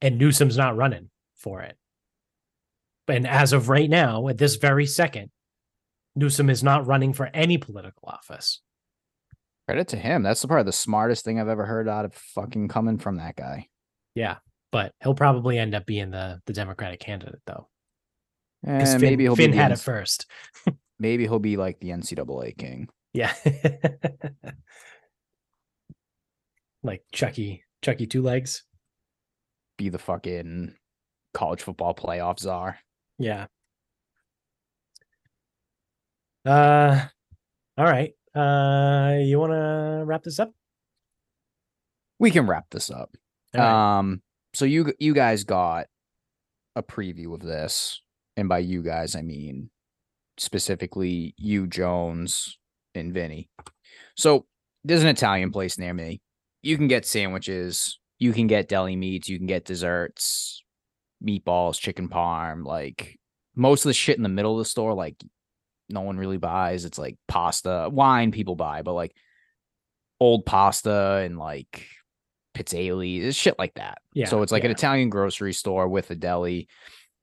and Newsom's not running for it. And as of right now, at this very second, Newsom is not running for any political office. Credit to him. That's probably the smartest thing I've ever heard out of fucking coming from that guy. Yeah, but he'll probably end up being the the Democratic candidate though. Eh, and Finn, maybe he'll Finn be had it first. maybe he'll be like the NCAA king. Yeah. like Chucky, Chucky two legs. Be the fucking college football playoff czar. Yeah. Uh all right. Uh you wanna wrap this up? We can wrap this up. Right. Um, so you you guys got a preview of this, and by you guys I mean specifically you, Jones, and Vinny. So there's an Italian place near me. You can get sandwiches, you can get deli meats, you can get desserts, meatballs, chicken parm, like most of the shit in the middle of the store, like no one really buys. It's like pasta, wine people buy, but like old pasta and like pizzali, shit like that. Yeah, So it's like an. Italian grocery store with a deli,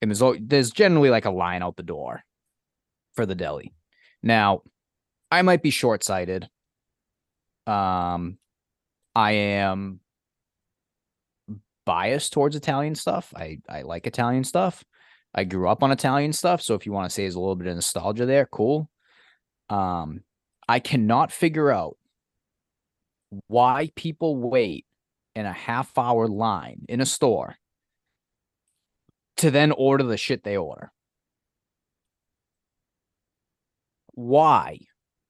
and there's there's generally like a line out the door for the deli. Now, I might be short sighted. Um, I am biased towards Italian stuff. I I like Italian stuff. I grew up on Italian stuff, so if you want to say there's a little bit of nostalgia there, cool. Um, I cannot figure out why people wait in a half hour line in a store to then order the shit they order. Why?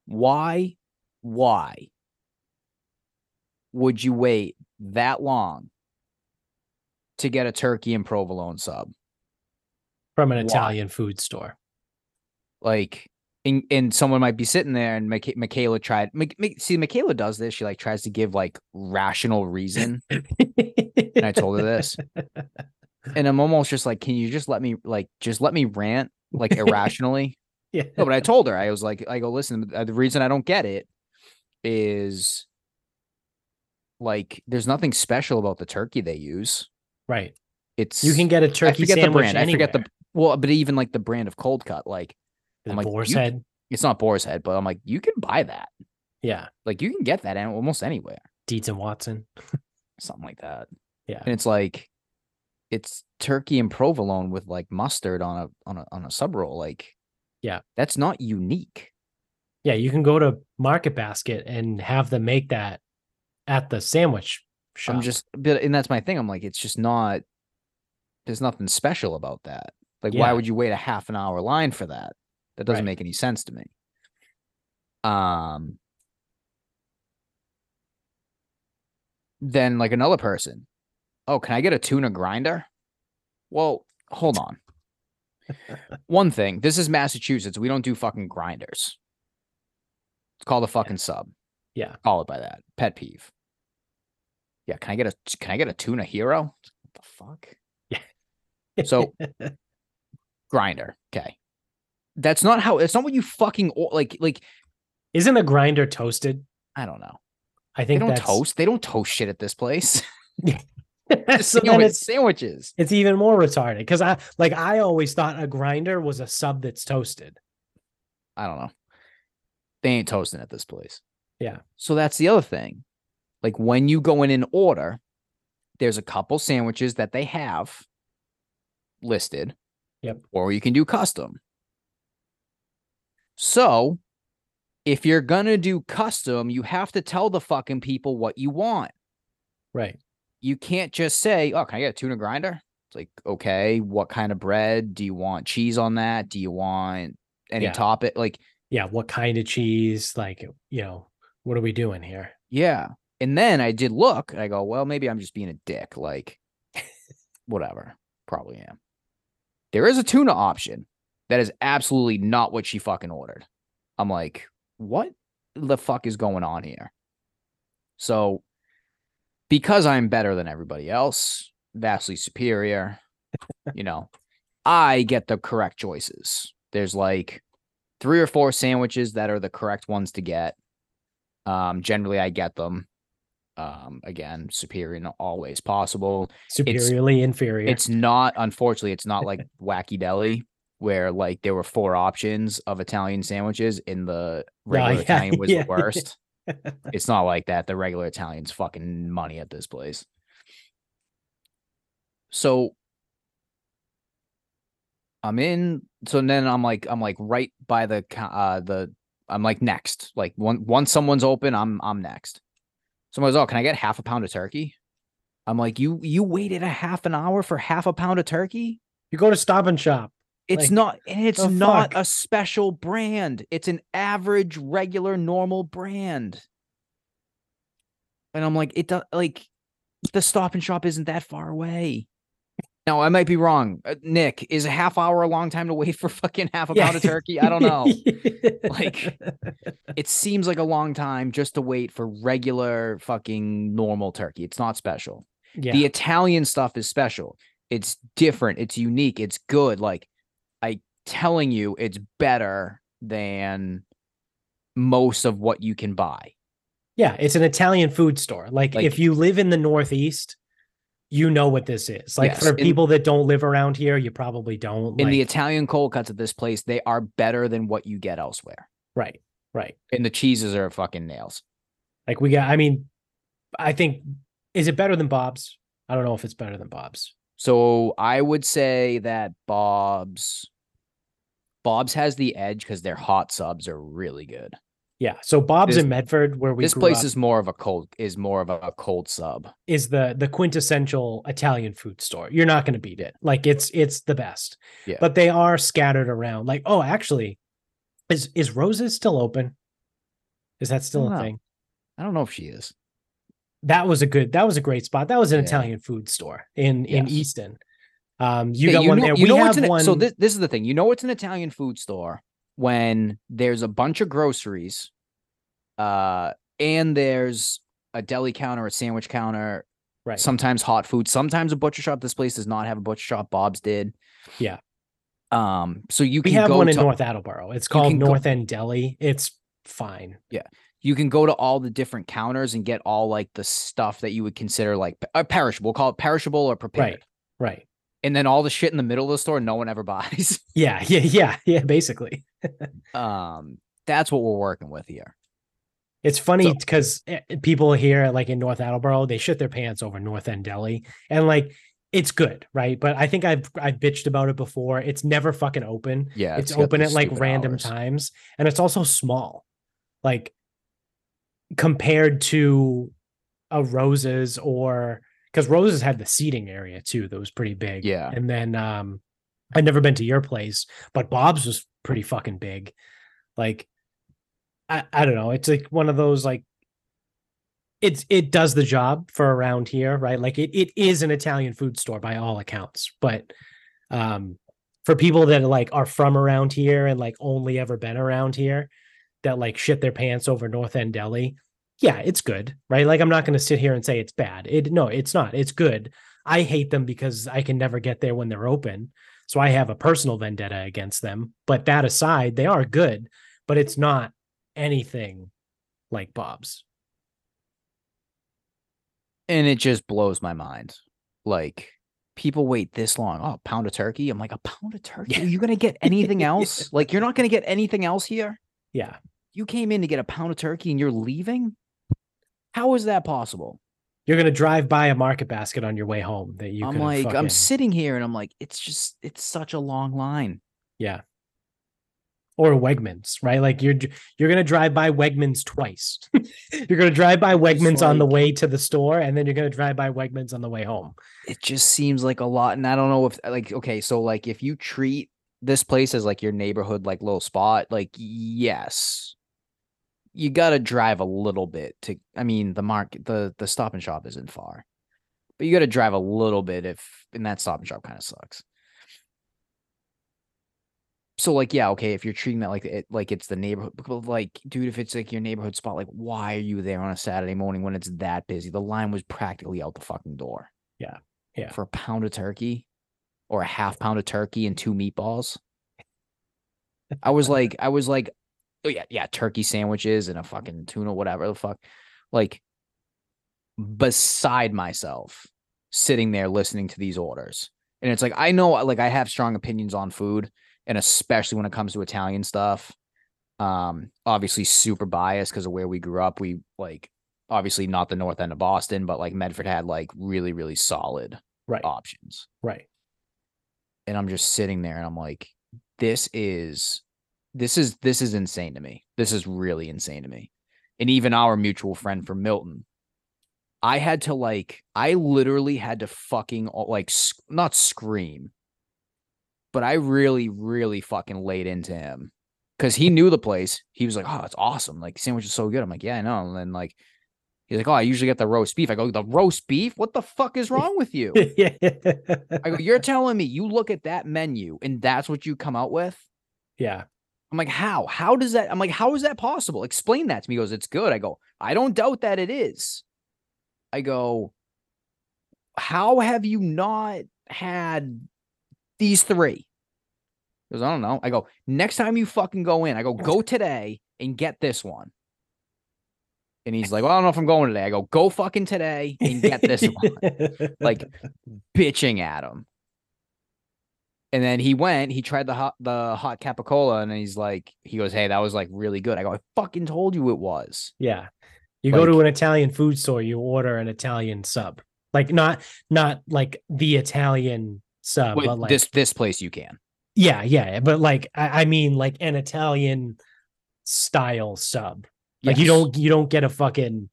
Why? Why would you wait that long to get a turkey and provolone sub? From an why? Italian food store. Like, and, and someone might be sitting there, and Micha- Michaela tried. See, Michaela does this. She like tries to give like rational reason, and I told her this, and I'm almost just like, can you just let me like just let me rant like irrationally? yeah. No, but I told her I was like, I go, listen, uh, the reason I don't get it is like there's nothing special about the turkey they use. right. It's You can get a turkey forget the sandwich brand. I forget the well, but even like the brand of cold cut, like The I'm like, boar's head. it's not boar's head, but I'm like, you can buy that. Yeah. Like you can get that almost anywhere, Dietz and Watson. something like that. Yeah. And it's like it's turkey and provolone with like mustard on a on a on a sub roll. Like, Yeah. that's not unique. Yeah, you can go to Market Basket and have them make that at the sandwich shop. I'm just, but and that's my thing. I'm like, it's just not. There's nothing special about that. Like, why would you wait a half an hour line for that? That doesn't Right. make any sense to me. Um. Then, like another person, oh, can I get a tuna grinder? Well, hold on. One thing, this is Massachusetts. We don't do fucking grinders. It's called a fucking sub. Yeah. Call it by that. Pet peeve. Yeah, can I get a can I get a tuna hero? What the fuck? Yeah. So grinder. Okay. That's not how it's not what you fucking like like Isn't a grinder toasted? I don't know. I They think don't that's toast. They don't toast shit at this place. so Sandwich- it's sandwiches. it's even more retarded because I like I always thought a grinder was a sub that's toasted. I don't know. They ain't toasting at this place. Yeah. So that's the other thing. Like when you go in and order, there's a couple sandwiches that they have listed. Yep. Or you can do custom. So if you're gonna do custom, you have to tell the fucking people what you want. Right. You can't just say, "Oh, can I get a tuna grinder?" It's like, okay, what kind of bread? Do you want cheese on that? Do you want any Yeah. topic? Like, Yeah. What kind of cheese? Like, you know, what are we doing here? Yeah. And then I did look and I go, well, maybe I'm just being a dick. Like, whatever. Probably am. There is a tuna option that is absolutely not what she fucking ordered. I'm like, what the fuck is going on here? So, because I'm better than everybody else, vastly superior, you know, I get the correct choices. There's like three or four sandwiches that are the correct ones to get Um, generally, I get them. Um, again, superior in all ways possible. Superiorly inferior. It's not, unfortunately, it's not like Wacky Deli where like there were four options of Italian sandwiches and the regular yeah, Italian was yeah. the worst. it's not like that. The regular Italian's fucking money at this place. So I'm in. So then I'm like, I'm like right by the uh the. I'm like next. Like one once someone's open, I'm I'm next. Someone's oh, can I get half a pound of turkey? I'm like, you you waited a half an hour for half a pound of turkey? you go to Stop and Shop. It's Like, not, and it's not fuck? a special brand. It's an average, regular, normal brand. And I'm like, it does like the stop and shop isn't that far away. No, I might be wrong. Uh, Nick, is a half hour a long time to wait for fucking half a pound of turkey? I don't know. Like- it seems like a long time just to wait for regular fucking normal turkey. It's not special. yeah. The Italian stuff is special. It's different. It's unique. It's good. Like telling you, it's better than most of what you can buy. Yeah, it's an Italian food store. Like, Like- if you live in the Northeast, you know what this is. Like Yes, for people that don't live around here, you probably don't. In the Italian cold cuts at this place, they are better than what you get elsewhere. right, right. And the cheeses are fucking nails. Like we got. I mean, I think is it better than Bob's? I don't know if it's better than Bob's. So I would say that Bob's Bob's has the edge because their hot subs are really good. Yeah. So Bob's This- in Medford, where we this place up, is more of a cold is more of a cold sub. is the the quintessential Italian food store. You're not going to beat it. Like it's it's the best. Yeah. But they are scattered around. Like oh, actually, is is Roses still open? Is that still a know. thing? I don't know if she is. that was a good that was a great spot that was an Yeah. italian food store in in easton um you Yeah, got one know, there You we know have what's an, one so this this is the thing. You know it's an Italian food store when there's a bunch of groceries, uh, and there's a deli counter, a sandwich counter, right sometimes hot food, sometimes a butcher shop. This place does not have a butcher shop. Bob's did. Yeah. Um. So you we can have go one in to north attleboro it's called can go- north end deli it's fine Yeah. you can go to all the different counters and get all like the stuff that you would consider like uh, perishable. We'll call it perishable or prepared. Right. right And then all the shit in the middle of the store, no one ever buys. yeah yeah yeah yeah basically um. That's what we're working with here. it's funny So- because people here like in north attleboro they shit their pants over north end deli and like it's good right but i think i've i've bitched about it before it's never fucking open Yeah. it's got open at like random hours. times and it's also small like compared to a roses or because roses had the seating area too that was pretty big. Yeah. and then um i'd never been to your place but bob's was pretty fucking big. Like i i don't know. It's like one of those like it's it does the job for around here right? Like it, it is an italian food store by all accounts but um for people that like are from around here and like only ever been around here that like shit their pants over North End Deli, yeah, it's good, right? Like I'm not going to sit here and say it's bad. It no, it's not. It's good. I hate them because I can never get there when they're open. So I have a personal vendetta against them. But that aside, they are good, but it's not anything like Bob's. and it just blows my mind. Like people wait this long. Oh, pound of turkey. I'm like, a pound of turkey. Yeah. Are you gonna get anything else? Like, you're not gonna get anything else here. Yeah. You came in to get a pound of turkey and you're leaving. How is that possible? You're going to drive by a market basket on your way home that you I'm like, I'm sitting here and I'm like, it's just, it's such a long line. Yeah. Or Wegmans, right? Like you're you're gonna drive by Wegmans twice. you're gonna drive by Wegmans on the way to the store, and then you're gonna drive by Wegmans on the way home. It just seems like a lot. And I don't know if, like, okay, so like if you treat this place as like your neighborhood, like little spot, like, yes, you got to drive a little bit to, I mean, the market, the, the stop and shop isn't far, but you got to drive a little bit if, and that stop and shop kind of sucks. So like yeah okay if you're treating that like it like it's the neighborhood like dude if it's like your neighborhood spot like why are you there on a Saturday morning when it's that busy the line was practically out the fucking door Yeah, yeah. for a pound of turkey or a half pound of turkey and two meatballs I was like I was like oh yeah, yeah, turkey sandwiches and a fucking tuna, whatever the fuck. Like beside myself, sitting there listening to these orders. And it's like I know like I have strong opinions on food, and especially when it comes to Italian stuff. Um, obviously super biased because of where we grew up. We like obviously not the north end of Boston, but like Medford had like really, really solid right options. right And I'm just sitting there and I'm like, this is this is this is insane to me. This is really insane to me. And even our mutual friend from Milton, I had to like, I literally had to fucking uh, like not scream, but I really, really fucking laid into him because he knew the place. He was like, "Oh, it's awesome! Like sandwich is so good." I'm like, "Yeah, I know." And then like, he's like, "Oh, I usually get the roast beef." I go, "The roast beef? What the fuck is wrong with you?" yeah I go, "You're telling me you look at that menu and that's what you come out with?" yeah I'm like, how? How does that? I'm like, how is that possible? Explain that to me. He goes, it's good. I go, I don't doubt that it is. I go, how have you not had these three? He goes, I don't know. I go, next time you fucking go in, I go, go today and get this one. And he's like, well, I don't know if I'm going today. I go, go fucking today and get this one. Like, bitching at him. And then he went, he tried the hot the hot capicola, and he's like, he goes, Hey, that was like really good. I go, I fucking told you it was. Yeah. You go to an Italian food store, you order an Italian sub. Like not not like the Italian sub, Wait, but like this this place you can. yeah, yeah. But like I, I mean like an Italian style sub. Like you don't you don't get a fucking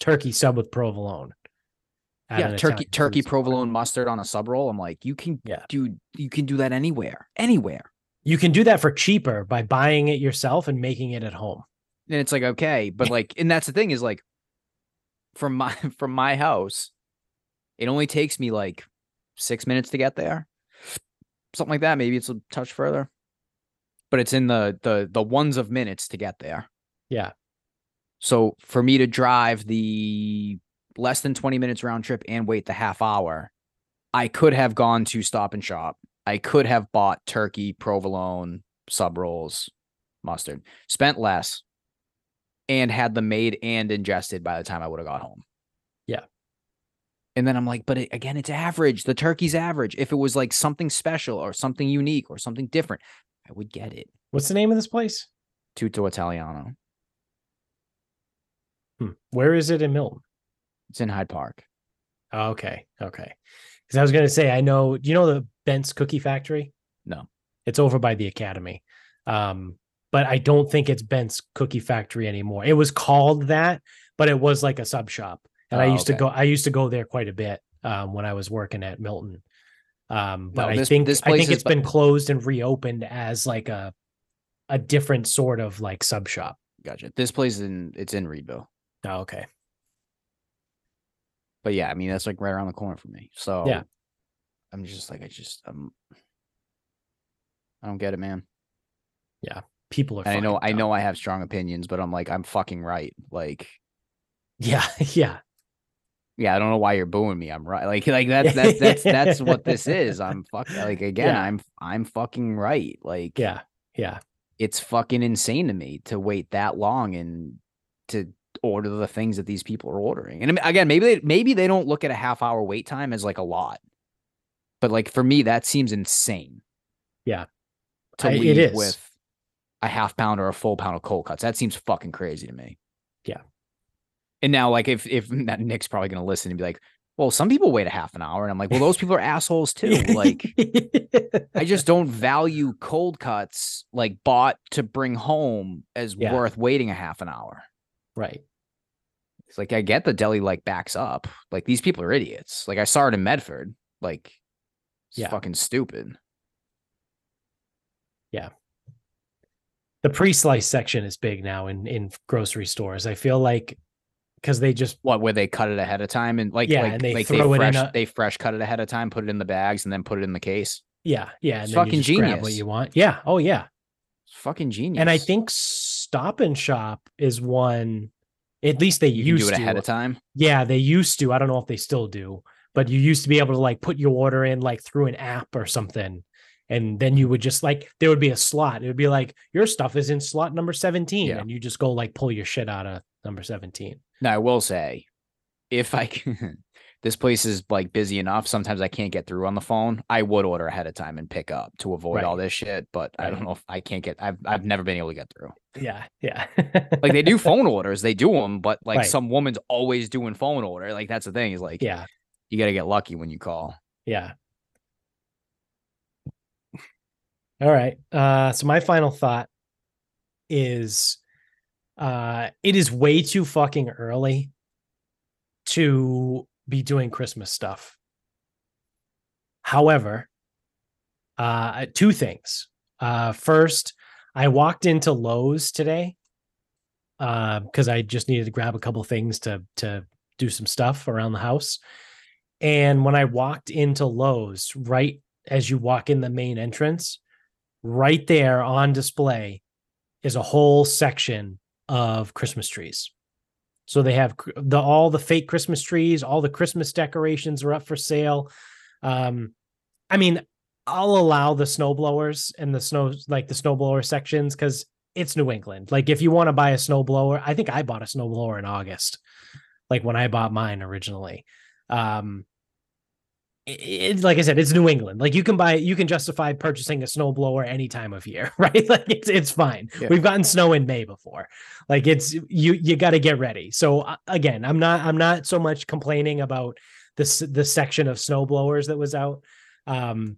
turkey sub with provolone. Yeah, turkey turkey provolone mustard on a sub roll. I'm like, you can Yeah. dude, you can do that anywhere. Anywhere. You can do that for cheaper by buying it yourself and making it at home. And it's like, okay, but like, and that's the thing is like from my from my house, it only takes me like six minutes to get there. Something like that. Maybe it's a touch further. But it's in the the the ones of minutes to get there. Yeah. So for me to drive the less than 20 minutes round trip and wait the half hour, I could have gone to stop and shop. I could have bought turkey, provolone, sub rolls, mustard, spent less, and had them made and ingested by the time I would have got home. Yeah. And then I'm like, but it, again, it's average. The turkey's average. If it was like something special or something unique or something different, I would get it. What's the name of this place? Tutto Italiano. Hmm. Where is it in Milton? It's in Hyde Park. Okay. Okay. Because I was gonna say, I know do you know the Bent's Cookie Factory? No. It's over by the academy. Um, but I don't think it's Bent's Cookie Factory anymore. It was called that, but it was like a sub shop. And I Oh, used okay. to go I used to go there quite a bit um when I was working at Milton. Um, but No, I think this I think it's bu- been closed and reopened as like a a different sort of like sub shop. Gotcha. This place is in it's in Readville. Oh, okay. But yeah, I mean that's like right around the corner for me. So Yeah. I'm just like I just um I don't get it, man. Yeah, people are I know fucking I know I have strong opinions, but I'm like I'm fucking right. Like Yeah, yeah. yeah, I don't know why you're booing me. I'm right. Like like that's that's that's that's what this is. I'm fuck like again, Yeah. I'm I'm fucking right. Like Yeah. Yeah. it's fucking insane to me to wait that long and to order the things that these people are ordering. And again, maybe they maybe they don't look at a half hour wait time as like a lot. But like for me, that seems insane. Yeah. To I- it leave is. with a half pound or a full pound of cold cuts. That seems fucking crazy to me. Yeah. And now, like, if if Nick's probably gonna listen and be like, well, some people wait a half an hour. And I'm like, well, those people are assholes too. Like, I just don't value cold cuts like bought to bring home as Yeah. worth waiting a half an hour. Right. It's like I get the deli like backs up. Like these people are idiots. Like I saw it in Medford. Like it's Yeah. fucking stupid. Yeah. The pre-slice section is big now in in grocery stores. I feel like because they just What where they cut it ahead of time and like Yeah, like and they like throw it in fresh a- they fresh cut it ahead of time, put it in the bags, and then put it in the case. yeah yeah and It's fucking grab what you want. Yeah. Oh yeah. It's fucking genius. And I think Stop and Shop is one. At least they you used do it to. ahead of time. Yeah, they used to. I don't know if they still do, but you used to be able to like put your order in like through an app or something, And then you would just like there would be a slot. It would be like your stuff is in slot number 17. Yeah. And you just go like pull your shit out of number 17. Now I will say, if I can, this place is like busy enough. Sometimes I can't get through on the phone. I would order ahead of time and pick up to avoid all this shit. But I don't know if I can't get. I've I've never been able to get through. Yeah. Yeah. Like they do phone orders, they do them, but like Right. some woman's always doing phone order. Like that's the thing. Is like yeah. you got to get lucky when you call. Yeah. All right. Uh so my final thought is uh it is way too fucking early to be doing Christmas stuff. However, uh two things. Uh first, I walked into Lowe's today uh because I just needed to grab a couple things to to do some stuff around the house. And when I walked into Lowe's, right as you walk in the main entrance, right there on display is a whole section of Christmas trees. So they have the all the fake Christmas trees, all the Christmas decorations are up for sale. Um, I mean, I'll allow the snowblowers and the snow like the snowblower sections because it's New England. Like if you want to buy a snowblower, I think I bought a snowblower in August, like when I bought mine originally. Um, like I said, it's New England. Like you can buy, you can justify purchasing a snowblower any time of year, right? Like it's it's fine. Yeah. We've gotten snow in May before. Like it's you you got to get ready. So uh, again, I'm not I'm not so much complaining about this the section of snowblowers that was out, um,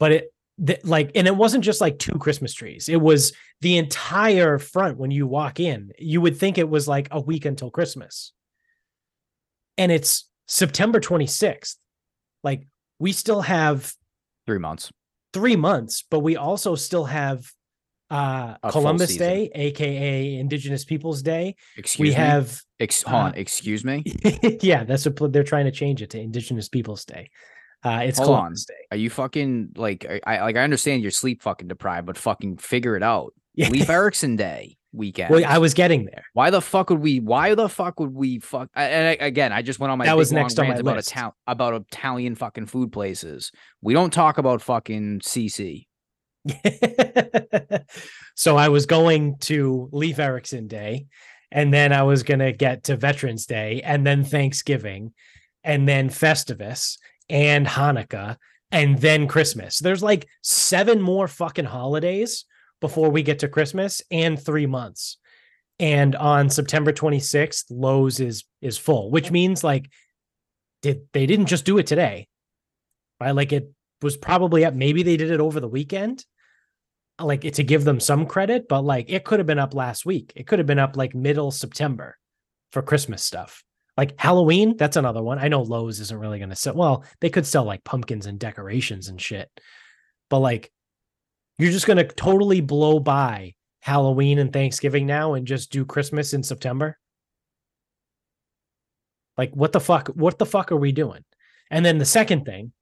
but it th- like and it wasn't just like two Christmas trees. It was the entire front when you walk in. You would think it was like a week until Christmas, and it's September 26th. Like we still have Three months. three months, but we also still have uh A Columbus. Day, aka Indigenous Peoples Day. Excuse we me. have Ex- hold on. uh, Excuse me. yeah, that's what they're trying to change it to Indigenous Peoples Day. Uh it's Hold on. Columbus Day. Are you fucking like? I I- like. I understand you're sleep fucking deprived, but fucking figure it out. Yeah. Leif Erikson Day weekend. Well, I was getting there. Why the fuck would we? Why the fuck would we fuck? And I, again, I just went on my That was next on my about list. Ital- about Italian fucking food places. We don't talk about fucking CC. so I was going to Leif Erikson Day, and then I was gonna get to Veterans Day, and then Thanksgiving, and then Festivus and Hanukkah, and then Christmas. There's like seven more fucking holidays before we get to Christmas and three months. And on September 26th, Lowe's is is full, which means like did they didn't just do it today. Right? Like it was probably up. Maybe they did it over the weekend uh, like to give them some credit, but like it could have been up last week. It could have been up like middle September for Christmas stuff. Like Halloween, that's another one. I know Lowe's isn't really going to sell. Well, they could sell like pumpkins and decorations and shit, but like you're just going to totally blow by Halloween and Thanksgiving now and just do Christmas in September. Like what the fuck? What the fuck are we doing? And then the second thing,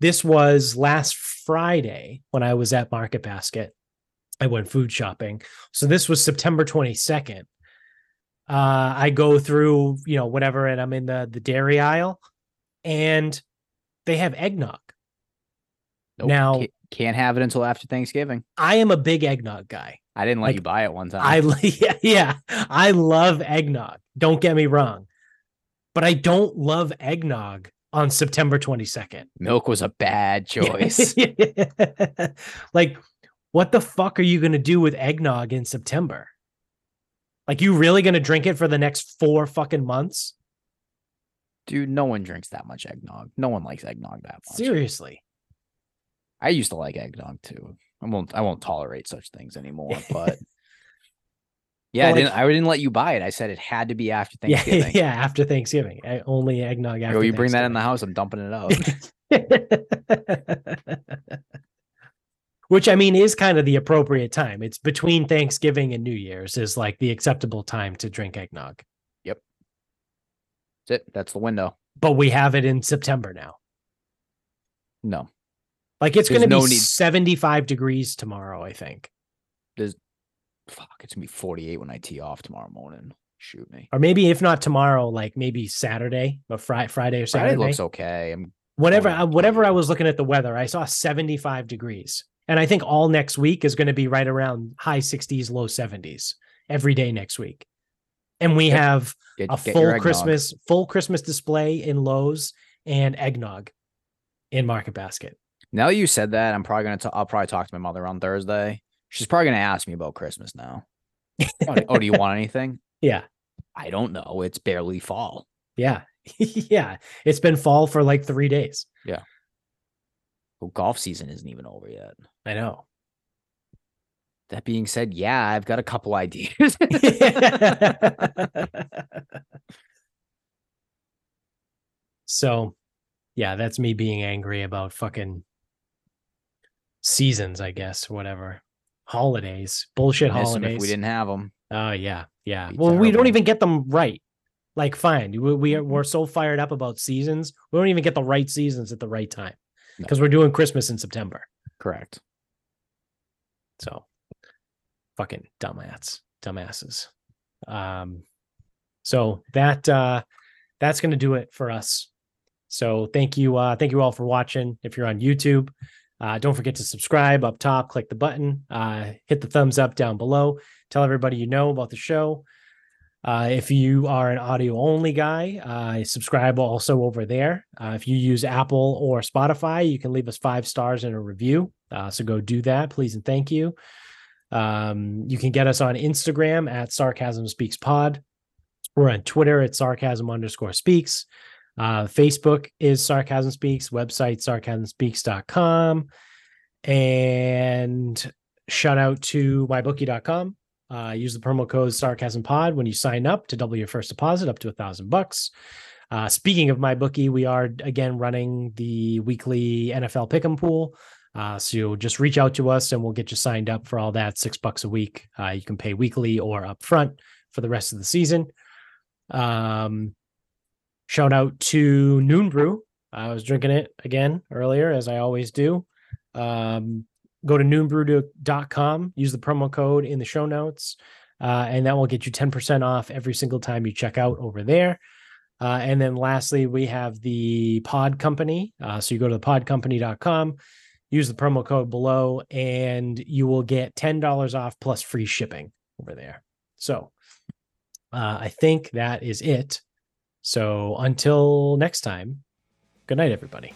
this was last Friday when I was at Market Basket. I went food shopping. So this was September 22nd. Uh, I go through, you know, whatever, and I'm in the the dairy aisle, and they have eggnog. Nope, Now- can't, have it until after Thanksgiving. I am a big eggnog guy. I didn't let Like, you buy it one time. I yeah, yeah, I love eggnog. Don't get me wrong, but I don't love eggnog on September 22nd. Milk was a bad choice. like, what the fuck are you going to do with eggnog in September? Like, you really going to drink it for the next four fucking months? Dude, no one drinks that much eggnog. No one likes eggnog that much. Seriously. I used to like eggnog too. I won't I won't tolerate such things anymore. But yeah, Well, I didn't I didn't let you buy it. I said it had to be after Thanksgiving. yeah, after Thanksgiving. I- Only eggnog after Or you bring that in the house, I'm dumping it out. Which I mean is kind of the appropriate time. It's between Thanksgiving and New Year's is like the acceptable time to drink eggnog. Yep. That's it. That's the window. But we have it in September now. No. Like it's going to no be need- 75 degrees tomorrow, I think. Fuck, it's gonna be 48 when I tee off tomorrow morning. Shoot me. Or maybe if not tomorrow, like maybe Saturday, but Friday, Friday or Friday Saturday. looks okay. I'm whatever. I- whatever I was looking at the weather, I saw 75 degrees. And I think all next week is going to be right around high 60s, low 70s every day next week. And we have Get, a get full. Christmas, full Christmas display in Lowe's and eggnog in Market Basket. Now that you said that, I'm probably gonna. T- I'll probably talk to my mother on Thursday. She's probably gonna ask me about Christmas now. oh, oh, do you want anything? Yeah. I don't know. It's barely fall. Yeah. yeah. It's been fall for like three days. Yeah. Well, golf season isn't even over yet. I know. That being said, yeah, I've got a couple ideas. so, yeah, that's me being angry about fucking seasons, I guess, whatever. Holidays, bullshit holidays. if we didn't have them. Oh yeah, yeah. Be well, we don't even get them right. Like, fine, we, we are, we're so fired up about seasons, we don't even get the right seasons at the right time No. because we're doing Christmas in September. Correct. So, fucking dumbass, dumbasses. Um, so that uh, that's gonna do it for us. So thank you, uh, thank you all for watching. If you're on YouTube, uh, don't forget to subscribe up top. Click the button. Uh, hit the thumbs up down below. Tell everybody you know about the show. Uh, if you are an audio only guy, uh, subscribe also over there. Uh, if you use Apple or Spotify, you can leave us five stars and a review. Uh, so go do that, please and thank you. Um, you can get us on Instagram at Sarcasm Speaks Pod. We're on Twitter at sarcasm underscore speaks. Uh, Facebook is Sarcasm Speaks, website sarcasmspeaks.com. And shout out to mybookie.com. Uh, use the promo code sarcasm pod when you sign up to double your first deposit up to a thousand bucks. Uh, speaking of my bookie, we are again running the weekly NFL pick'em pool. Uh, so just reach out to us and we'll get you signed up for all that. Six bucks a week. Uh, you can pay weekly or upfront for the rest of the season. Um, shout out to Noon Brew. I was drinking it again earlier, as I always do. Um, go to noonbrew.com, use the promo code in the show notes, uh, and that will get you 10% off every single time you check out over there. Uh, and then lastly, we have the Pod Company. Uh, so you go to the podcompany.com, use the promo code below, and you will get $10 off plus free shipping over there. So uh, I think that is it. So until next time, good night, everybody.